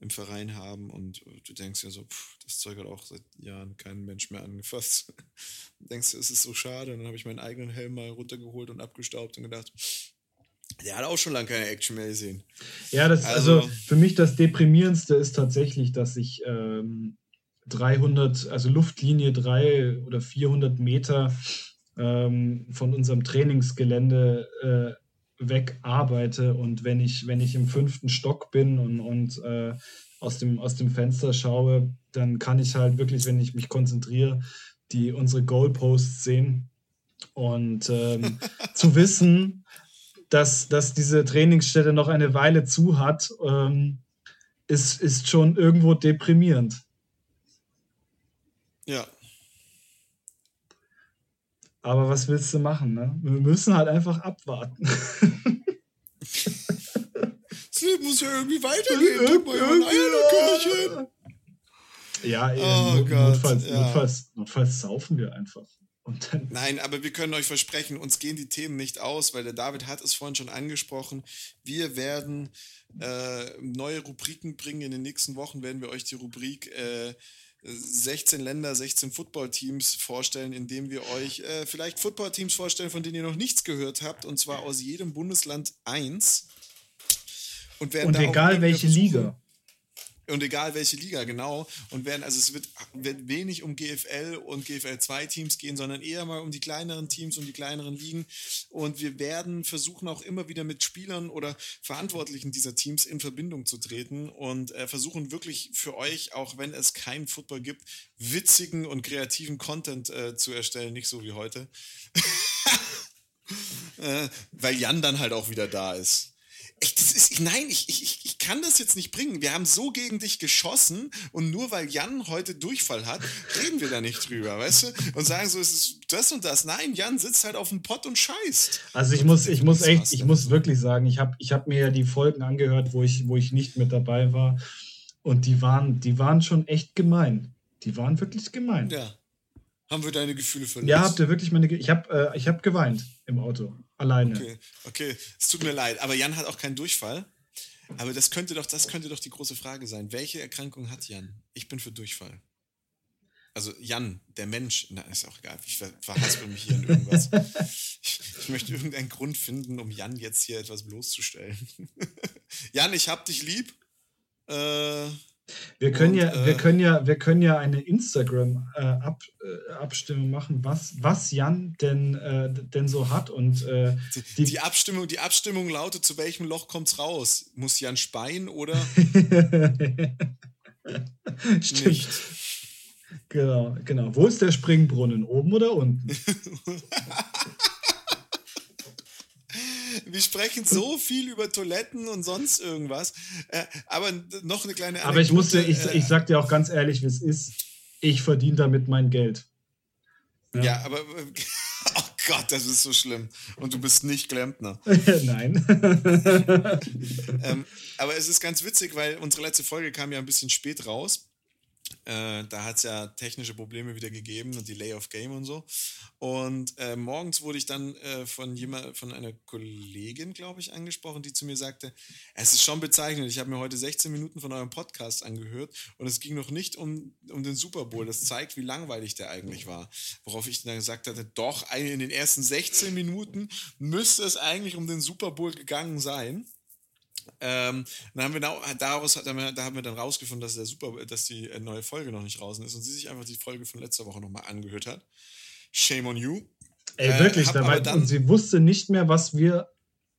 im Verein haben und du denkst ja so, pff, das Zeug hat auch seit Jahren kein Mensch mehr angefasst. du denkst du, es ist so schade. Und dann habe ich meinen eigenen Helm mal runtergeholt und abgestaubt und gedacht, der hat auch schon lange keine Action mehr gesehen. Ja, das also, also für mich das deprimierendste ist tatsächlich, dass ich ähm, 300, also Luftlinie 3 oder 400 Meter ähm, von unserem Trainingsgelände äh, weg arbeite und wenn ich, wenn ich im fünften Stock bin und, und äh, aus, dem, aus dem Fenster schaue, dann kann ich halt wirklich, wenn ich mich konzentriere, die unsere Goalposts sehen. Und ähm, zu wissen, dass, dass diese Trainingsstätte noch eine Weile zu hat, ähm, ist, ist schon irgendwo deprimierend. Ja. Aber was willst du machen? Ne? Wir müssen halt einfach abwarten. das Leben muss ja irgendwie weitergehen. Mal ein Eierlikörchen. Ja, oh notfalls, ja. Notfalls, notfalls saufen wir einfach. Nein, aber wir können euch versprechen, uns gehen die Themen nicht aus, weil der David hat es vorhin schon angesprochen. Wir werden äh, neue Rubriken bringen. In den nächsten Wochen werden wir euch die Rubrik äh, 16 Länder, 16 Footballteams vorstellen, indem wir euch äh, vielleicht Footballteams vorstellen, von denen ihr noch nichts gehört habt, und zwar aus jedem Bundesland eins. Und, und egal welche Liga. Und egal welche Liga, genau. Und werden, also es wird, wird wenig um GFL und GFL 2 Teams gehen, sondern eher mal um die kleineren Teams, um die kleineren Ligen. Und wir werden versuchen auch immer wieder mit Spielern oder Verantwortlichen dieser Teams in Verbindung zu treten und äh, versuchen wirklich für euch, auch wenn es keinen Football gibt, witzigen und kreativen Content äh, zu erstellen, nicht so wie heute. äh, weil Jan dann halt auch wieder da ist. Ich, ist, nein, ich, ich, ich kann das jetzt nicht bringen. Wir haben so gegen dich geschossen und nur weil Jan heute Durchfall hat, reden wir da nicht drüber, weißt du? Und sagen so, es ist das und das. Nein, Jan sitzt halt auf dem Pott und scheißt. Also ich muss, ich muss echt, ich muss wirklich sagen, ich habe ich hab mir ja die Folgen angehört, wo ich, wo ich nicht mit dabei war. Und die waren, die waren schon echt gemein. Die waren wirklich gemein. Ja. Haben wir deine Gefühle verletzt? Ja, habt ihr wirklich meine Ge Ich habe äh, hab geweint im Auto. Alleine. Okay, okay. Es tut mir leid. Aber Jan hat auch keinen Durchfall. Aber das könnte doch, das könnte doch die große Frage sein. Welche Erkrankung hat Jan? Ich bin für Durchfall. Also Jan, der Mensch, na, ist auch egal, ich ver verhaspel mich hier in irgendwas. Ich, ich, möchte irgendeinen Grund finden, um Jan jetzt hier etwas bloßzustellen. Jan, ich hab dich lieb. Äh, wir können, und, ja, äh, wir, können ja, wir können ja eine Instagram-Abstimmung äh, äh machen, was, was Jan denn, äh, denn so hat. Und, äh, die, die, Abstimmung, die Abstimmung lautet, zu welchem Loch kommt es raus? Muss Jan speien oder? Stimmt. Nicht. Genau, genau. Wo ist der Springbrunnen? Oben oder unten? wir sprechen so viel über Toiletten und sonst irgendwas. Äh, aber noch eine kleine Anekdote. Aber ich musste, ich, ich sag dir auch ganz ehrlich, wie es ist. Ich verdiene damit mein Geld. Ja, ja aber. Oh Gott, das ist so schlimm. Und du bist nicht Klempner. Nein. ähm, aber es ist ganz witzig, weil unsere letzte Folge kam ja ein bisschen spät raus. Äh, da hat es ja technische Probleme wieder gegeben und Delay of Game und so. Und äh, morgens wurde ich dann äh, von jemand, von einer Kollegin, glaube ich, angesprochen, die zu mir sagte, es ist schon bezeichnend, ich habe mir heute 16 Minuten von eurem Podcast angehört und es ging noch nicht um, um den Super Bowl. Das zeigt, wie langweilig der eigentlich war. Worauf ich dann gesagt hatte, doch, in den ersten 16 Minuten müsste es eigentlich um den Super Bowl gegangen sein. Ähm, dann haben wir daraus da haben wir dann rausgefunden, dass der Super, dass die äh, neue Folge noch nicht draußen ist und sie sich einfach die Folge von letzter Woche nochmal angehört hat. Shame on you. Ey, wirklich, äh, dabei, dann, und sie wusste nicht mehr, was wir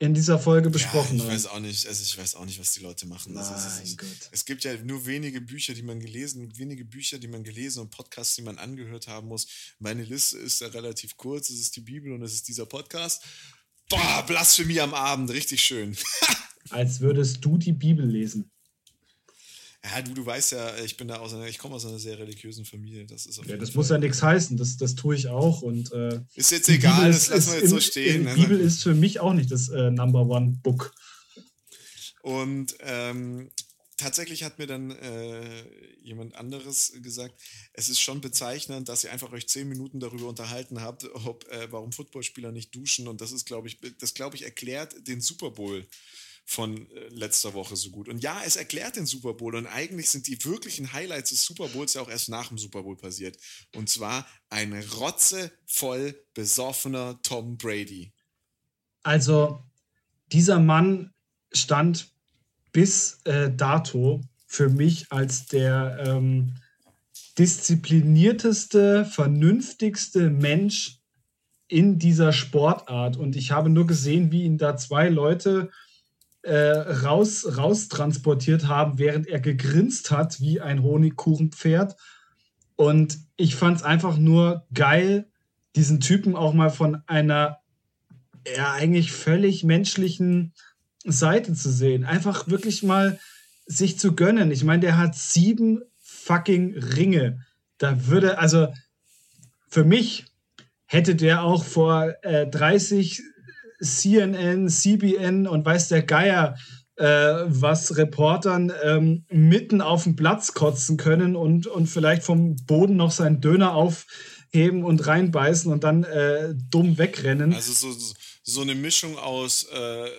in dieser Folge besprochen ja, ich weiß auch nicht, also ich weiß auch nicht, was die Leute machen. Also es, ist, es, gibt ja nur wenige Bücher, die man gelesen, wenige Bücher, die man gelesen und Podcasts, die man angehört haben muss. Meine Liste ist ja relativ kurz. Es ist die Bibel und es ist dieser Podcast. Boah, Blasphemie am Abend, richtig schön. Als würdest du die Bibel lesen. Ja, du, du weißt ja, ich bin da aus einer, ich komme aus einer sehr religiösen Familie. Das ist ja, das muss ja nichts heißen. Das, das tue ich auch. Und, äh, ist jetzt egal, ist, das lassen wir jetzt so stehen. Die? Bibel ist für mich auch nicht das äh, Number One Book. Und ähm, tatsächlich hat mir dann äh, jemand anderes gesagt, es ist schon bezeichnend, dass ihr einfach euch zehn Minuten darüber unterhalten habt, ob, äh, warum Footballspieler nicht duschen. Und das ist, glaube ich, das glaube ich, erklärt den Super Bowl von äh, letzter Woche so gut. Und ja, es erklärt den Super Bowl und eigentlich sind die wirklichen Highlights des Super Bowls ja auch erst nach dem Super Bowl passiert. Und zwar ein rotzevoll besoffener Tom Brady. Also, dieser Mann stand bis äh, dato für mich als der ähm, disziplinierteste, vernünftigste Mensch in dieser Sportart. Und ich habe nur gesehen, wie ihn da zwei Leute äh, raus, raus transportiert haben, während er gegrinst hat wie ein Honigkuchenpferd. Und ich fand es einfach nur geil, diesen Typen auch mal von einer ja, eigentlich völlig menschlichen Seite zu sehen. Einfach wirklich mal sich zu gönnen. Ich meine, der hat sieben fucking Ringe. Da würde, also für mich hätte der auch vor äh, 30, CNN, CBN und weiß der Geier, äh, was Reportern ähm, mitten auf dem Platz kotzen können und, und vielleicht vom Boden noch seinen Döner aufheben und reinbeißen und dann äh, dumm wegrennen. Also so, so eine Mischung aus äh,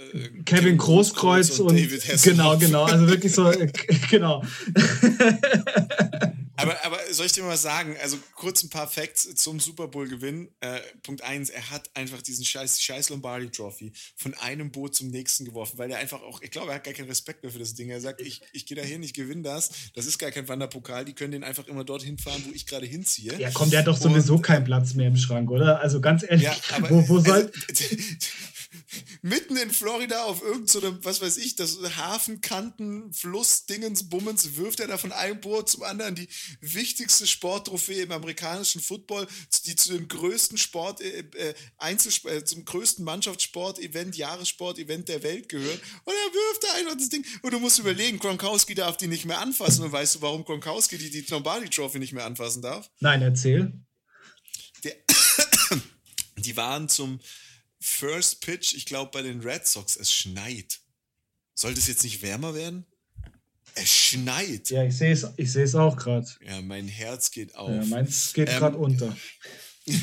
Kevin Großkreuz und, und David Hasselhoff. Genau, genau. Also wirklich so, äh, genau. Aber, aber soll ich dir mal sagen, also kurz ein paar Facts zum Super Bowl-Gewinn. Äh, Punkt 1, er hat einfach diesen scheiß, scheiß Lombardi-Trophy von einem Boot zum nächsten geworfen, weil er einfach auch, ich glaube, er hat gar keinen Respekt mehr für das Ding. Er sagt, ich, ich gehe da hin, ich gewinne das. Das ist gar kein Wanderpokal, die können den einfach immer dorthin fahren, wo ich gerade hinziehe. Ja, komm, der hat doch sowieso Und, keinen Platz mehr im Schrank, oder? Also ganz ehrlich, ja, aber, wo, wo soll. Also, mitten in Florida auf irgendeinem, so was weiß ich, das Hafenkanten, Fluss, Dingens, Bummens, wirft er da von einem Boot zum anderen die wichtigste Sporttrophäe im amerikanischen Football, die zu dem größten Sport, äh, äh Einzelsport, äh, zum größten Mannschaftssport-Event, Jahressport-Event der Welt gehört. Und er wirft da einfach das Ding. Und du musst überlegen, Gronkowski darf die nicht mehr anfassen. Und weißt du, warum Gronkowski die, die Lombardi Trophy nicht mehr anfassen darf? Nein, erzähl. Der, die waren zum First Pitch, ich glaube bei den Red Sox, es schneit. Sollte es jetzt nicht wärmer werden? Es schneit. Ja, ich sehe es ich seh's auch gerade. Ja, mein Herz geht auf. Ja, meins geht ähm, gerade unter.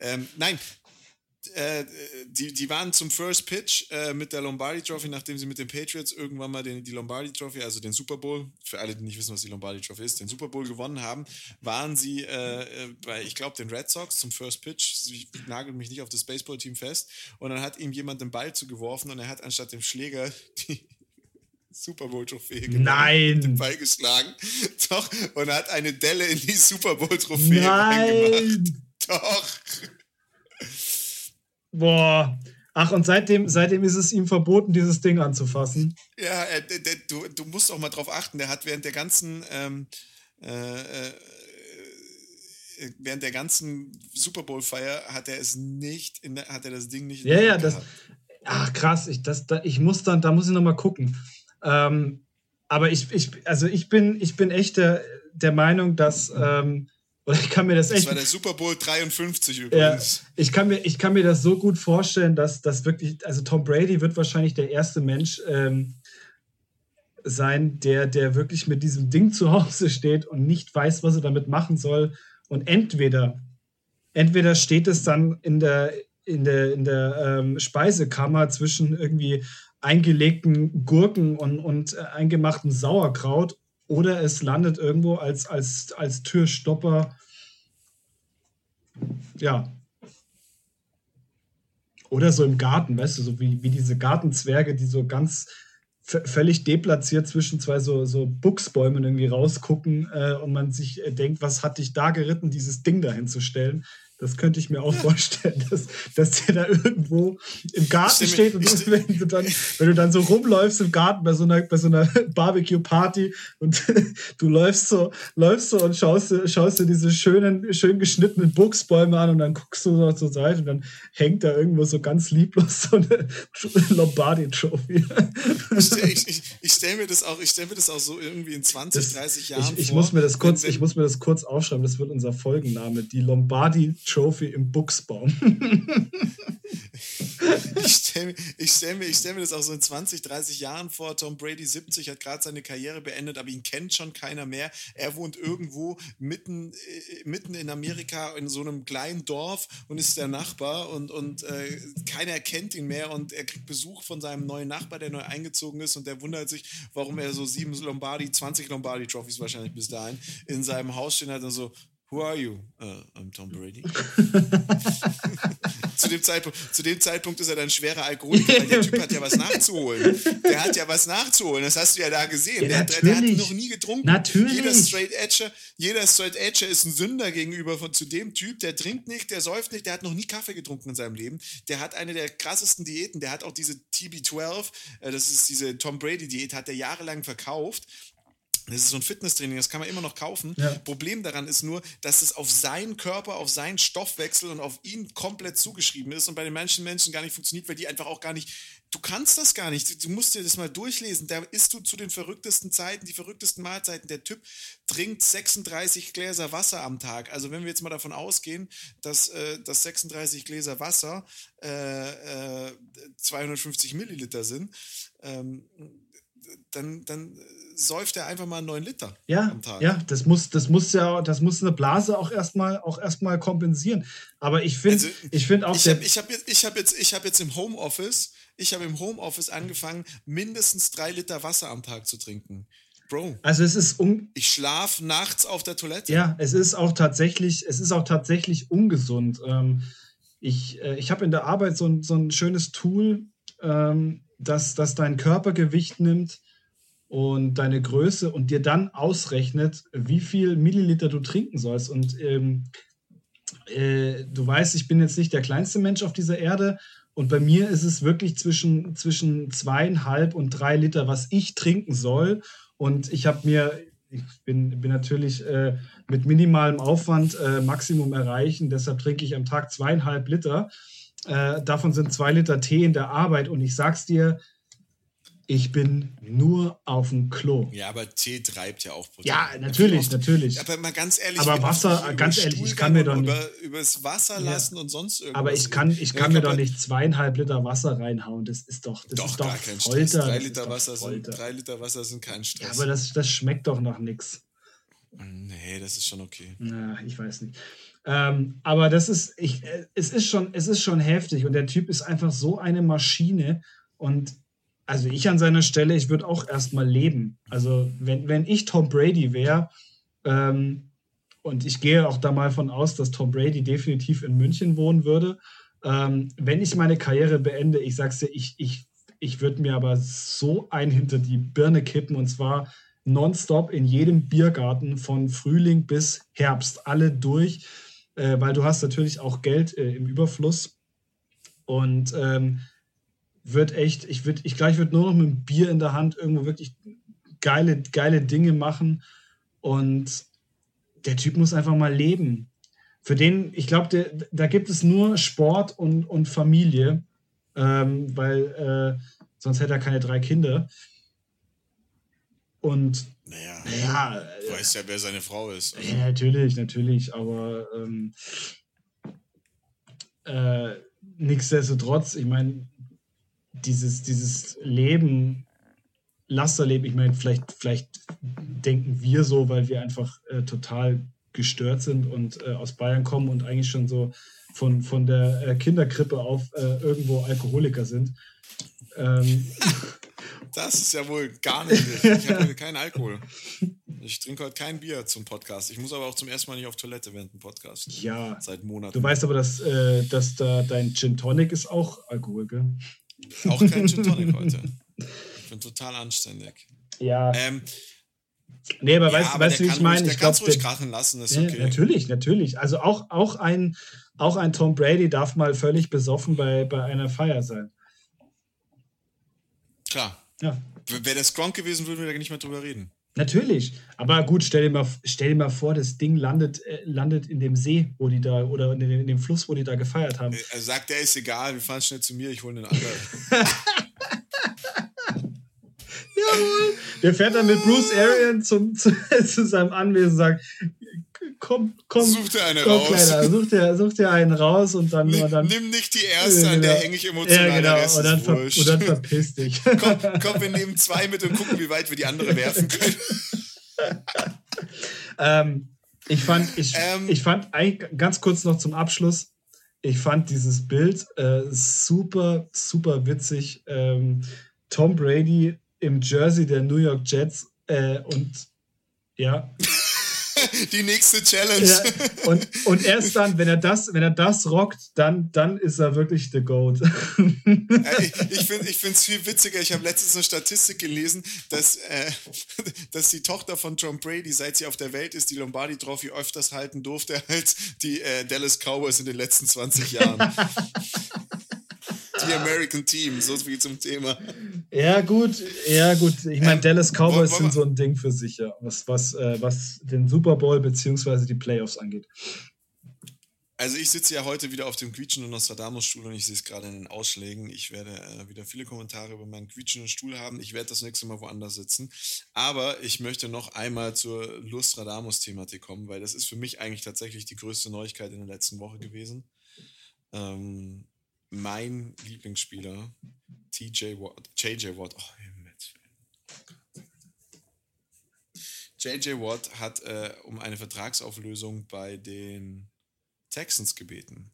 ähm, nein, äh, die, die waren zum First Pitch äh, mit der Lombardi Trophy, nachdem sie mit den Patriots irgendwann mal den, die Lombardi Trophy, also den Super Bowl, für alle, die nicht wissen, was die Lombardi Trophy ist, den Super Bowl gewonnen haben, waren sie äh, äh bei, ich glaube, den Red Sox zum First Pitch. Ich nagel mich nicht auf das Baseballteam fest. Und dann hat ihm jemand den Ball zugeworfen und er hat anstatt dem Schläger die Super Bowl Trophäe genommen, Nein. den Ball geschlagen. Doch, und hat eine Delle in die Super Bowl Trophäe reingemacht. Doch. Boah. Ach, und seitdem, seitdem ist es ihm verboten, dieses Ding anzufassen. Ja, äh, du, du musst auch mal drauf achten, der hat während der ganzen ähm, äh, äh, während der ganzen Super Bowl-Feier hat er es nicht, in der, hat er das Ding nicht Ja, ja, das. Ach krass, ich, das, da, ich muss dann, da muss ich nochmal gucken. Ähm, aber ich, ich, also ich bin, ich bin echt der, der Meinung, dass ähm, oder ich kann mir das, das echt. Das war der Super Bowl 53 übrigens. Ja, ich, kann mir, ich kann mir das so gut vorstellen, dass das wirklich, also Tom Brady wird wahrscheinlich der erste Mensch ähm, sein, der, der wirklich mit diesem Ding zu Hause steht und nicht weiß, was er damit machen soll. Und entweder, entweder steht es dann in der, in der, in der ähm, Speisekammer zwischen irgendwie eingelegten Gurken und, und äh, eingemachten Sauerkraut oder es landet irgendwo als, als, als Türstopper. Ja. Oder so im Garten, weißt du, so wie, wie diese Gartenzwerge, die so ganz völlig deplatziert zwischen zwei so, so Buchsbäumen irgendwie rausgucken äh, und man sich äh, denkt, was hat dich da geritten, dieses Ding dahin zu stellen. Das könnte ich mir auch vorstellen, dass, dass der da irgendwo im Garten steht und du, wenn, du dann, wenn du dann so rumläufst im Garten bei so einer, bei so einer Barbecue-Party und du läufst so, läufst so und schaust, schaust dir diese schönen, schön geschnittenen Buchsbäume an und dann guckst du so zur Seite und dann hängt da irgendwo so ganz lieblos so eine Lombardi-Trophy. Ich, ich, ich stelle mir das auch, ich stelle mir das auch so irgendwie in 20, das, 30 Jahren ich, ich vor. Muss mir das kurz, wenn, wenn, ich muss mir das kurz aufschreiben, das wird unser Folgenname, die Lombardi Trophy im Buchsbaum. ich stelle stell mir, stell mir das auch so in 20, 30 Jahren vor. Tom Brady 70 hat gerade seine Karriere beendet, aber ihn kennt schon keiner mehr. Er wohnt irgendwo mitten, äh, mitten in Amerika in so einem kleinen Dorf und ist der Nachbar und, und äh, keiner kennt ihn mehr und er kriegt Besuch von seinem neuen Nachbar, der neu eingezogen ist und der wundert sich, warum er so sieben Lombardi, 20 Lombardi-Trophys wahrscheinlich bis dahin in seinem Haus stehen hat und so, Who are you? Uh, I'm Tom Brady. zu, dem Zeitpunkt, zu dem Zeitpunkt ist er dann schwerer Alkoholiker, weil der Typ hat ja was nachzuholen. Der hat ja was nachzuholen, das hast du ja da gesehen. Ja, der, der, hat noch nie getrunken. Natürlich. Jeder Straight Edger, jeder Straight Edger ist ein Sünder gegenüber von, zu dem Typ, der trinkt nicht, der säuft nicht, der hat noch nie Kaffee getrunken in seinem Leben. Der hat eine der krassesten Diäten, der hat auch diese TB12, äh, das ist diese Tom Brady-Diät, hat er jahrelang verkauft das ist so ein Fitnesstraining, das kann man immer noch kaufen. Ja. Problem daran ist nur, dass es auf seinen Körper, auf seinen Stoffwechsel und auf ihn komplett zugeschrieben ist und bei den manchen Menschen gar nicht funktioniert, weil die einfach auch gar nicht, du kannst das gar nicht. Du musst dir das mal durchlesen. Da isst du zu den verrücktesten Zeiten, die verrücktesten Mahlzeiten. Der Typ trinkt 36 Gläser Wasser am Tag. Also wenn wir jetzt mal davon ausgehen, dass, äh, dass 36 Gläser Wasser äh, äh, 250 Milliliter sind, ähm, dann, dann säuft er einfach mal neun Liter ja, am Tag. Ja, das muss, das muss ja, das muss eine Blase auch erstmal auch erstmal kompensieren. Aber ich finde, also, ich finde auch. Ich habe hab jetzt, ich habe jetzt, ich habe jetzt im Homeoffice, ich habe im Homeoffice angefangen, mindestens drei Liter Wasser am Tag zu trinken. Bro. Also es ist un ich schlafe nachts auf der Toilette. Ja, es ist auch tatsächlich, es ist auch tatsächlich ungesund. Ähm, ich äh, ich habe in der Arbeit so ein, so ein schönes Tool, ähm, das, das dein Körpergewicht nimmt und deine Größe und dir dann ausrechnet, wie viel Milliliter du trinken sollst. Und ähm, äh, du weißt, ich bin jetzt nicht der kleinste Mensch auf dieser Erde. Und bei mir ist es wirklich zwischen, zwischen zweieinhalb und drei Liter, was ich trinken soll. Und ich habe mir, ich bin, bin natürlich äh, mit minimalem Aufwand äh, Maximum erreichen. Deshalb trinke ich am Tag zweieinhalb Liter. Äh, davon sind zwei Liter Tee in der Arbeit. Und ich sag's dir, ich bin nur auf dem Klo. Ja, aber Tee treibt ja auch Protein. Ja, natürlich, natürlich. Aber mal ganz ehrlich, aber Wasser, ganz ehrlich, ich kann mir doch nicht über, übers Wasser lassen ja. und sonst irgendwas. Aber ich kann, ich kann mir doch nicht zweieinhalb Liter Wasser reinhauen. Das ist doch, das doch, ist doch gar kein Folter. Stress. Drei Liter, Wasser sind, drei Liter Wasser sind kein Stress. Ja, aber das, das schmeckt doch nach nichts. Nee, das ist schon okay. Na, ich weiß nicht. Ähm, aber das ist, ich, äh, es ist schon, es ist schon heftig und der Typ ist einfach so eine Maschine und also ich an seiner Stelle, ich würde auch erstmal leben. Also wenn, wenn ich Tom Brady wäre, ähm, und ich gehe auch da mal von aus, dass Tom Brady definitiv in München wohnen würde, ähm, wenn ich meine Karriere beende, ich sag's dir, ich, ich, ich würde mir aber so ein hinter die Birne kippen und zwar nonstop in jedem Biergarten von Frühling bis Herbst, alle durch, äh, weil du hast natürlich auch Geld äh, im Überfluss. Und ähm, wird echt, ich würde, ich gleich würde nur noch mit einem Bier in der Hand irgendwo wirklich geile, geile Dinge machen. Und der Typ muss einfach mal leben. Für den, ich glaube, da gibt es nur Sport und, und Familie, ähm, weil äh, sonst hätte er keine drei Kinder. Und naja, naja du weißt ja, wer seine Frau ist. Also. Ja, natürlich, natürlich, aber ähm, äh, nichtsdestotrotz, ich meine, dieses, dieses Leben, Lasterleben, ich meine, vielleicht, vielleicht denken wir so, weil wir einfach äh, total gestört sind und äh, aus Bayern kommen und eigentlich schon so von, von der äh, Kinderkrippe auf äh, irgendwo Alkoholiker sind. Ähm. Das ist ja wohl gar nicht. Ich habe heute keinen Alkohol. Ich trinke heute kein Bier zum Podcast. Ich muss aber auch zum ersten Mal nicht auf Toilette während dem Podcast. Ja. Seit Monaten. Du weißt aber, dass, äh, dass da dein Gin Tonic ist auch Alkohol, gell? Auch kein Gin Tonic heute. Ich bin total anständig. Ja. Ähm, Nee, aber ja, weißt, aber weißt du, wie ich meine? Ich glaube, ruhig krachen lassen, ist okay. natürlich, natürlich. Also auch, auch, ein, auch ein Tom Brady darf mal völlig besoffen bei, bei einer Feier sein. Klar. Ja. Wäre das Gronk gewesen, würden wir da nicht mehr drüber reden. Natürlich. Aber gut, stell dir mal, stell dir mal vor, das Ding landet, äh, landet in dem See, wo die da, oder in, in, dem Fluss, wo die da gefeiert haben. Er sagt, der ist egal, wir fahren schnell zu mir, ich hole einen anderen. Jawohl. Der fährt dann mit Bruce Arian zum, zu, zu seinem Anwesen und sagt, komm, komm. Such dir eine komm, raus. Kleiner, such, dir, such dir einen raus und dann. Nimm, und dann nimm nicht die erste, an der hänge ich emotional. Ja, genau. Und dann, ver, und dann verpiss dich. komm, komm, wir nehmen zwei mit und gucken, wie weit wir die andere werfen können. ähm, ich fand, ich, ähm, ich fand, ganz kurz noch zum Abschluss, ich fand dieses Bild äh, super, super witzig. Ähm, Tom Brady im Jersey der New York Jets äh, und ja. Die nächste Challenge. Ja, und, und erst dann, wenn er das, wenn er das rockt, dann, dann ist er wirklich the GOAT. ich ich finde es viel witziger. Ich habe letztens eine Statistik gelesen, dass, äh, dass die Tochter von Tom Brady, seit sie auf der Welt ist, die Lombardi Trophy öfters halten durfte als die äh, Dallas Cowboys in den letzten 20 Jahren. Die American Team, so viel zum Thema. Ja, gut, ja, gut. Ich meine, ähm, Dallas Cowboys sind so ein Ding für sich, ja, was, was, äh, was den Super Bowl bzw. die Playoffs angeht. Also ich sitze ja heute wieder auf dem quietschenden Nostradamus-Stuhl und ich sehe es gerade in den Ausschlägen. Ich werde äh, wieder viele Kommentare über meinen quietschenden Stuhl haben. Ich werde das nächste Mal woanders sitzen. Aber ich möchte noch einmal zur Lustradamus-Thematik kommen, weil das ist für mich eigentlich tatsächlich die größte Neuigkeit in der letzten Woche gewesen. Ähm, mein Lieblingsspieler, TJ Watt, JJ Watt, oh, JJ Watt hat äh, um eine Vertragsauflösung bei den Texans gebeten.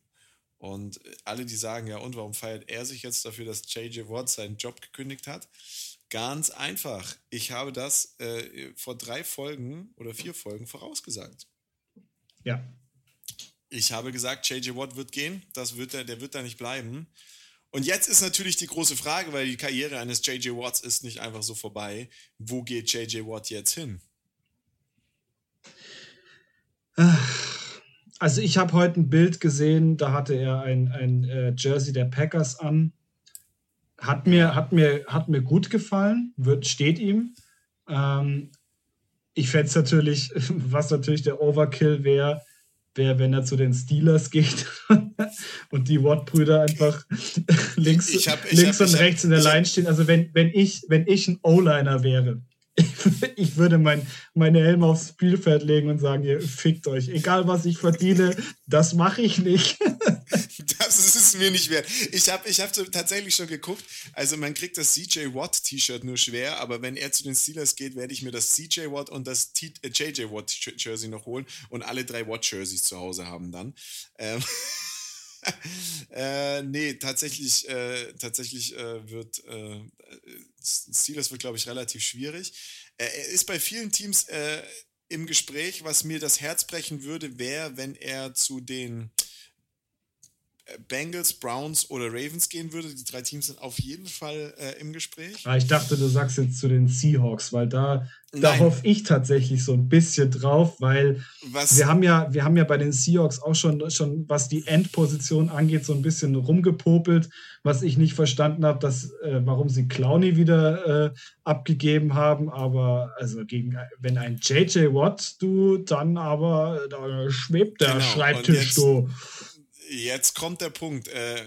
Und alle, die sagen, ja, und warum feiert er sich jetzt dafür, dass JJ Watt seinen Job gekündigt hat? Ganz einfach. Ich habe das äh, vor drei Folgen oder vier Folgen vorausgesagt. Ja. Ich habe gesagt, JJ Watt wird gehen, das wird er, der wird da nicht bleiben. Und jetzt ist natürlich die große Frage, weil die Karriere eines JJ Watts ist nicht einfach so vorbei. Wo geht JJ Watt jetzt hin? Also ich habe heute ein Bild gesehen, da hatte er ein, ein äh, Jersey der Packers an. Hat mir, hat mir, hat mir gut gefallen, wird, steht ihm. Ähm, ich fände es natürlich, was natürlich der Overkill wäre, wäre, wenn er zu den Steelers geht und die Watt-Brüder einfach links, ich hab, ich links hab, und hab, rechts in der Line stehen. Also wenn, wenn, ich, wenn ich ein O-Liner wäre, ich würde mein, meine Helme aufs Spielfeld legen und sagen, ihr fickt euch. Egal, was ich verdiene, das mache ich nicht. Mir nicht wert. Ich habe ich hab tatsächlich schon geguckt. Also man kriegt das CJ Watt T-Shirt nur schwer, aber wenn er zu den Steelers geht, werde ich mir das CJ Watt und das T äh, JJ Watt Jersey noch holen und alle drei Watt Jerseys zu Hause haben dann. Ähm äh, nee, tatsächlich, äh, tatsächlich äh, wird äh, Steelers wird, glaube ich, relativ schwierig. er ist bei vielen Teams äh, im Gespräch, was mir das Herz brechen würde, wäre, wenn er zu den Bengals, Browns oder Ravens gehen würde. Die drei Teams sind auf jeden Fall äh, im Gespräch. Ah, ich dachte, du sagst jetzt zu den Seahawks, weil da, da hoffe ich tatsächlich so ein bisschen drauf, weil was? wir haben ja, wir haben ja bei den Seahawks auch schon, schon, was die Endposition angeht, so ein bisschen rumgepopelt, was ich nicht verstanden habe, dass, äh, warum sie Clowny wieder äh, abgegeben haben. Aber also gegen, wenn ein JJ Watt, du, dann aber da schwebt der genau. Schreibtisch so jetzt kommt der Punkt. Äh,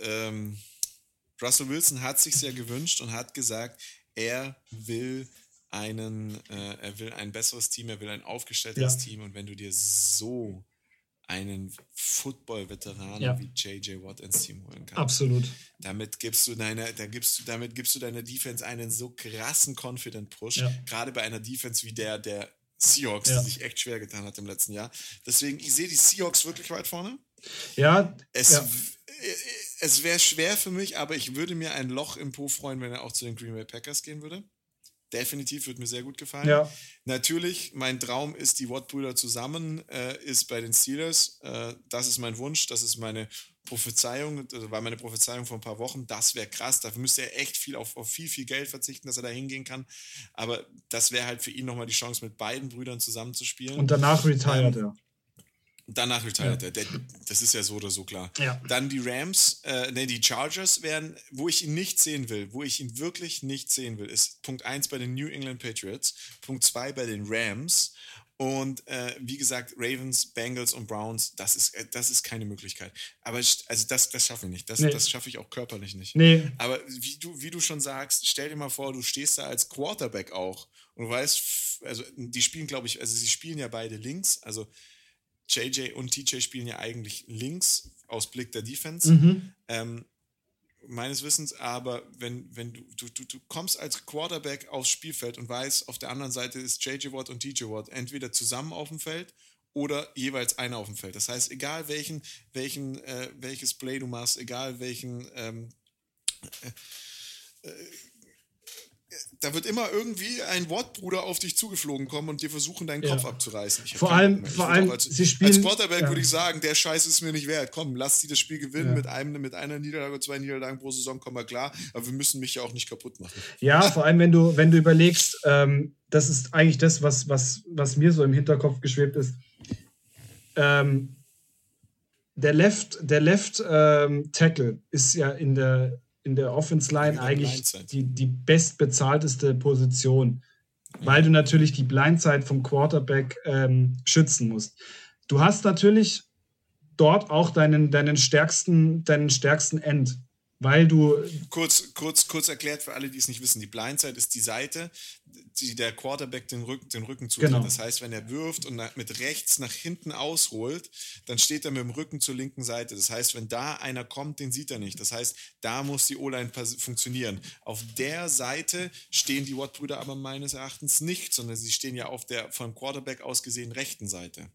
ähm, Russell Wilson hat sich sehr gewünscht und hat gesagt, er will einen, äh, er will ein besseres Team, er will ein aufgestelltes ja. Team und wenn du dir so einen Football-Veteran ja. wie JJ Watt ins Team holen kannst. Absolut. Damit gibst du deiner, da gibst du, damit gibst du deiner Defense einen so krassen Confident Push. Ja. Gerade bei einer Defense wie der, der Seahawks, ja. die sich echt schwer getan hat im letzten Jahr. Deswegen, ich sehe die Seahawks wirklich weit vorne. Ja. Es, ja. es wäre schwer für mich, aber ich würde mir ein Loch im Po freuen, wenn er auch zu den Green Bay Packers gehen würde. Definitiv, wird mir sehr gut gefallen. Ja. Natürlich, mein Traum ist, die Watt-Brüder zusammen äh, ist bei den Steelers. Äh, das ist mein Wunsch, das ist meine Prophezeiung, also war meine Prophezeiung vor ein paar Wochen. Das wäre krass. Dafür müsste er echt viel auf, auf viel, viel Geld verzichten, dass er da hingehen kann. Aber das wäre halt für ihn nochmal die Chance, mit beiden Brüdern zusammenzuspielen. Und danach retired ähm, er. Danach retired ja. er. Das ist ja so oder so klar. Ja. Dann die Rams, äh, ne, die Chargers wären, wo ich ihn nicht sehen will, wo ich ihn wirklich nicht sehen will, ist Punkt 1 bei den New England Patriots, Punkt 2 bei den Rams und äh, wie gesagt, Ravens, Bengals und Browns, das ist, äh, das ist keine Möglichkeit. Aber also das, das schaffe ich nicht. Das, nee. das schaffe ich auch körperlich nicht. Nee. Aber wie du, wie du schon sagst, stell dir mal vor, du stehst da als Quarterback auch und du weißt, also die spielen, glaube ich, also sie spielen ja beide links, also JJ und TJ spielen ja eigentlich links aus Blick der Defense. Mhm. Ähm, meines Wissens, aber wenn, wenn du, du, du, du kommst als Quarterback aufs Spielfeld und weißt, auf der anderen Seite ist JJ Watt und TJ Watt entweder zusammen auf dem Feld oder jeweils einer auf dem Feld. Das heißt, egal welchen, welchen, äh, welches Play du machst, egal welchen ähm, äh, äh, da wird immer irgendwie ein Wortbruder auf dich zugeflogen kommen und dir versuchen, deinen Kopf abzureißen. Vor allem, vor allem als, sie spielen, als Quarterback ja. würde ich sagen, der Scheiß ist mir nicht wert. Komm, lass sie das Spiel gewinnen ja. mit, einem, mit einer Niederlage, zwei Niederlagen pro Saison, kommen wir klar. Aber wir müssen mich ja auch nicht kaputt machen. Ja, vor allem, wenn du, wenn du überlegst, ähm, das ist eigentlich das, was, was, was mir so im Hinterkopf geschwebt ist. Ähm, der Left, der Left ähm, Tackle ist ja in der in der Offense Line eigentlich die, die bestbezahlteste Position, weil du natürlich die Blindside vom Quarterback ähm, schützen musst. Du hast natürlich dort auch deinen, deinen stärksten, deinen stärksten End weil du. Kurz, kurz, kurz erklärt für alle, die es nicht wissen: Die Blindside ist die Seite, die der Quarterback den Rücken, den Rücken zutritt. Genau. Das heißt, wenn er wirft und mit rechts nach hinten ausholt, dann steht er mit dem Rücken zur linken Seite. Das heißt, wenn da einer kommt, den sieht er nicht. Das heißt, da muss die O-Line funktionieren. Auf der Seite stehen die Watt-Brüder aber meines Erachtens nicht, sondern sie stehen ja auf der vom Quarterback aus gesehen rechten Seite.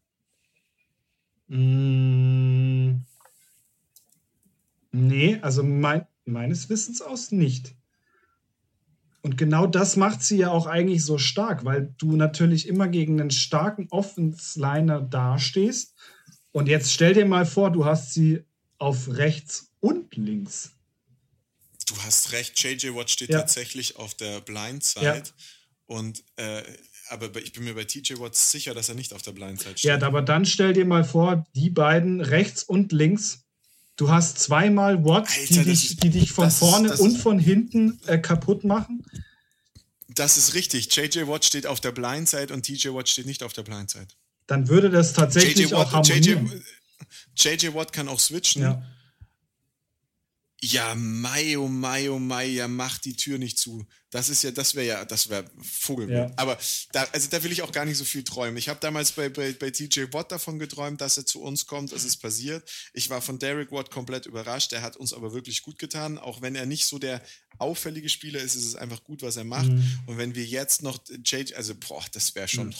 Mmh. Nee, also mein, meines Wissens aus nicht. Und genau das macht sie ja auch eigentlich so stark, weil du natürlich immer gegen einen starken Offensliner dastehst. Und jetzt stell dir mal vor, du hast sie auf rechts und links. Du hast recht, JJ Watt steht ja. tatsächlich auf der Blindside. Ja. Und äh, aber ich bin mir bei TJ Watt sicher, dass er nicht auf der Blindside steht. Ja, aber dann stell dir mal vor, die beiden rechts und links Du hast zweimal Watts, Alter, die, dich, die dich von vorne ist, und von hinten äh, kaputt machen. Das ist richtig. JJ Watt steht auf der Blindside und TJ Watt steht nicht auf der Blindside. Dann würde das tatsächlich Watt, auch harmonieren. JJ, JJ Watt kann auch switchen. Ja. Ja, Mai, oh Mai, oh Mai, ja, mach die Tür nicht zu. Das ist ja, das wäre ja, das wäre Vogelwild. Ja. Aber da, also da will ich auch gar nicht so viel träumen. Ich habe damals bei, bei, bei TJ Watt davon geträumt, dass er zu uns kommt. Es ist passiert. Ich war von Derek Watt komplett überrascht. Er hat uns aber wirklich gut getan. Auch wenn er nicht so der auffällige Spieler ist, ist es einfach gut, was er macht. Mhm. Und wenn wir jetzt noch JJ, also boah, das wäre schon. Mhm.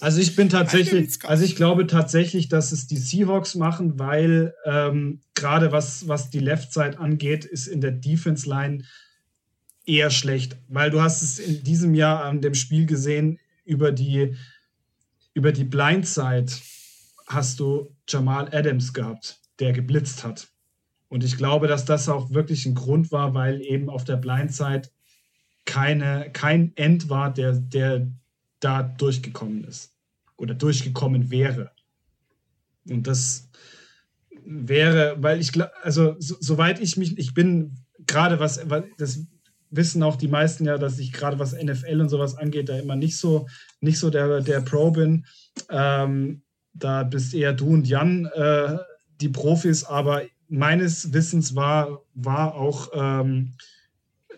Also ich bin tatsächlich, also ich glaube tatsächlich, dass es die Seahawks machen, weil ähm, gerade was, was die Left Side angeht, ist in der Defense Line eher schlecht, weil du hast es in diesem Jahr an dem Spiel gesehen, über die, über die Blindside hast du Jamal Adams gehabt, der geblitzt hat. Und ich glaube, dass das auch wirklich ein Grund war, weil eben auf der Blindside keine, kein End war, der, der da durchgekommen ist oder durchgekommen wäre. Und das wäre, weil ich, also so, soweit ich mich, ich bin gerade was, das wissen auch die meisten ja, dass ich gerade was NFL und sowas angeht, da immer nicht so, nicht so der, der Pro bin. Ähm, da bist eher du und Jan äh, die Profis, aber meines Wissens war, war auch ähm,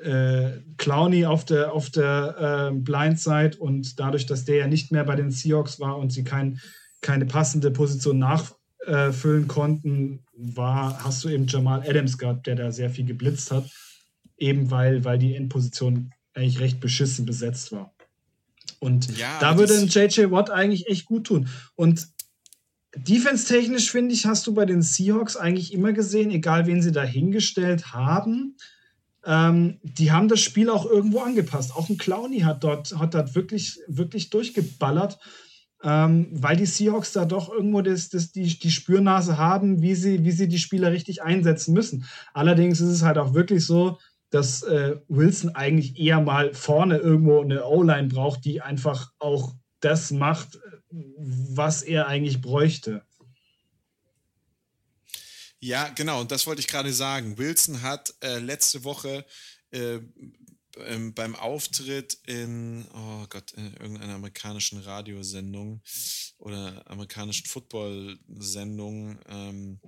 äh, Clowney auf der, auf der äh, Blindside und dadurch, dass der ja nicht mehr bei den Seahawks war und sie kein, keine passende Position nachfüllen konnten, war, hast du eben Jamal Adams gehabt, der da sehr viel geblitzt hat eben weil, weil die Endposition eigentlich recht beschissen besetzt war. Und ja, da würde ein JJ Watt eigentlich echt gut tun. Und defense-technisch, finde ich, hast du bei den Seahawks eigentlich immer gesehen, egal wen sie da hingestellt haben, ähm, die haben das Spiel auch irgendwo angepasst. Auch ein Clowny hat dort, hat dort wirklich, wirklich durchgeballert, ähm, weil die Seahawks da doch irgendwo das, das, die, die Spürnase haben, wie sie, wie sie die Spieler richtig einsetzen müssen. Allerdings ist es halt auch wirklich so, dass äh, Wilson eigentlich eher mal vorne irgendwo eine O-Line braucht, die einfach auch das macht, was er eigentlich bräuchte. Ja, genau, und das wollte ich gerade sagen. Wilson hat äh, letzte Woche äh, ähm, beim Auftritt in, oh Gott, in irgendeiner amerikanischen Radiosendung oder amerikanischen Football-Sendung, ähm,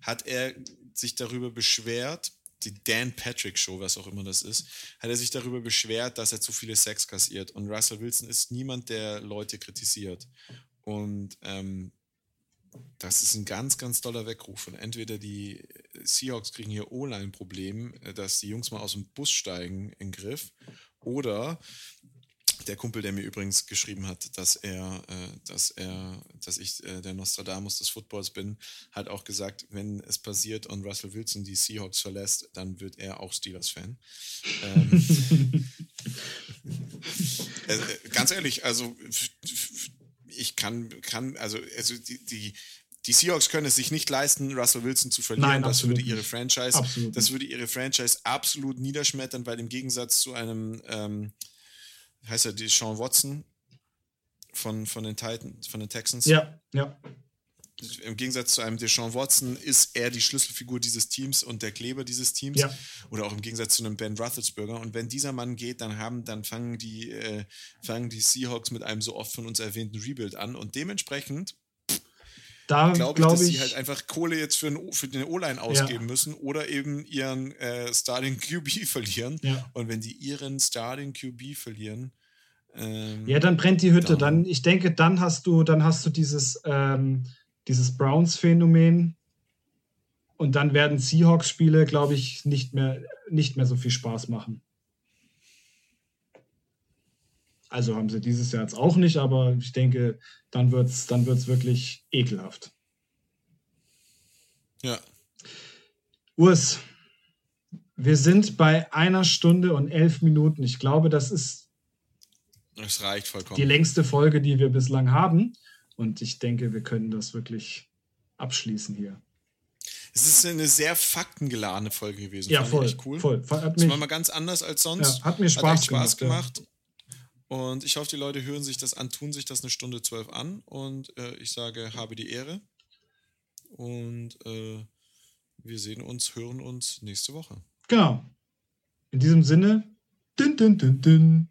hat er sich darüber beschwert, die Dan Patrick Show, was auch immer das ist, hat er sich darüber beschwert, dass er zu viele Sex kassiert. Und Russell Wilson ist niemand, der Leute kritisiert. Und ähm, das ist ein ganz, ganz toller Weckruf. Und entweder die Seahawks kriegen hier O-Line-Problem, äh, dass die Jungs mal aus dem Bus steigen in den Griff, oder der Kumpel, der mir übrigens geschrieben hat, dass er, äh, dass er, dass ich äh, der Nostradamus des Footballs bin, hat auch gesagt, wenn es passiert und Russell Wilson die Seahawks verlässt, dann wird er auch Steelers-Fan. ähm, äh, ganz ehrlich, also ich kann, kann, also, also die, die, die Seahawks können es sich nicht leisten, Russell Wilson zu verlieren. Nein, das würde ihre Franchise, absolut. das würde ihre Franchise absolut niederschmettern, weil im Gegensatz zu einem, ähm, heißt er die Sean Watson von, von den Titans, von den Texans. Ja, ja. Im Gegensatz zu einem Deshaun Watson ist er die Schlüsselfigur dieses Teams und der Kleber dieses Teams. Ja. Oder auch im Gegensatz zu einem Ben Roethlisberger. Und wenn dieser Mann geht, dann haben, dann fangen die, äh, fangen die Seahawks mit einem so oft von uns erwähnten Rebuild an. Und dementsprechend da glaube ich, dass ich, sie halt einfach Kohle jetzt für, ein, für den O-Line ausgeben ja. müssen oder eben ihren äh, Starting QB verlieren. Ja. Und wenn die ihren Starting QB verlieren, ähm, ja, dann brennt die Hütte. Dann, dann, ich denke, dann hast du, dann hast du dieses, ähm, dieses Browns-Phänomen. Und dann werden Seahawks-Spiele, glaube ich, nicht mehr, nicht mehr so viel Spaß machen. Also haben sie dieses Jahr jetzt auch nicht, aber ich denke, dann wird es dann wird's wirklich ekelhaft. Ja. Urs, wir sind bei einer Stunde und elf Minuten. Ich glaube, das ist das reicht vollkommen. die längste Folge, die wir bislang haben. Und ich denke, wir können das wirklich abschließen hier. Es ist eine sehr faktengeladene Folge gewesen. Ja, voll. cool. voll. Hat das war mal ganz anders als sonst. Ja, hat mir Spaß, hat Spaß gemacht. gemacht. Und ich hoffe, die Leute hören sich das an, tun sich das eine Stunde zwölf an. Und äh, ich sage, habe die Ehre. Und äh, wir sehen uns, hören uns nächste Woche. Genau. In diesem Sinne, din, din, din, din.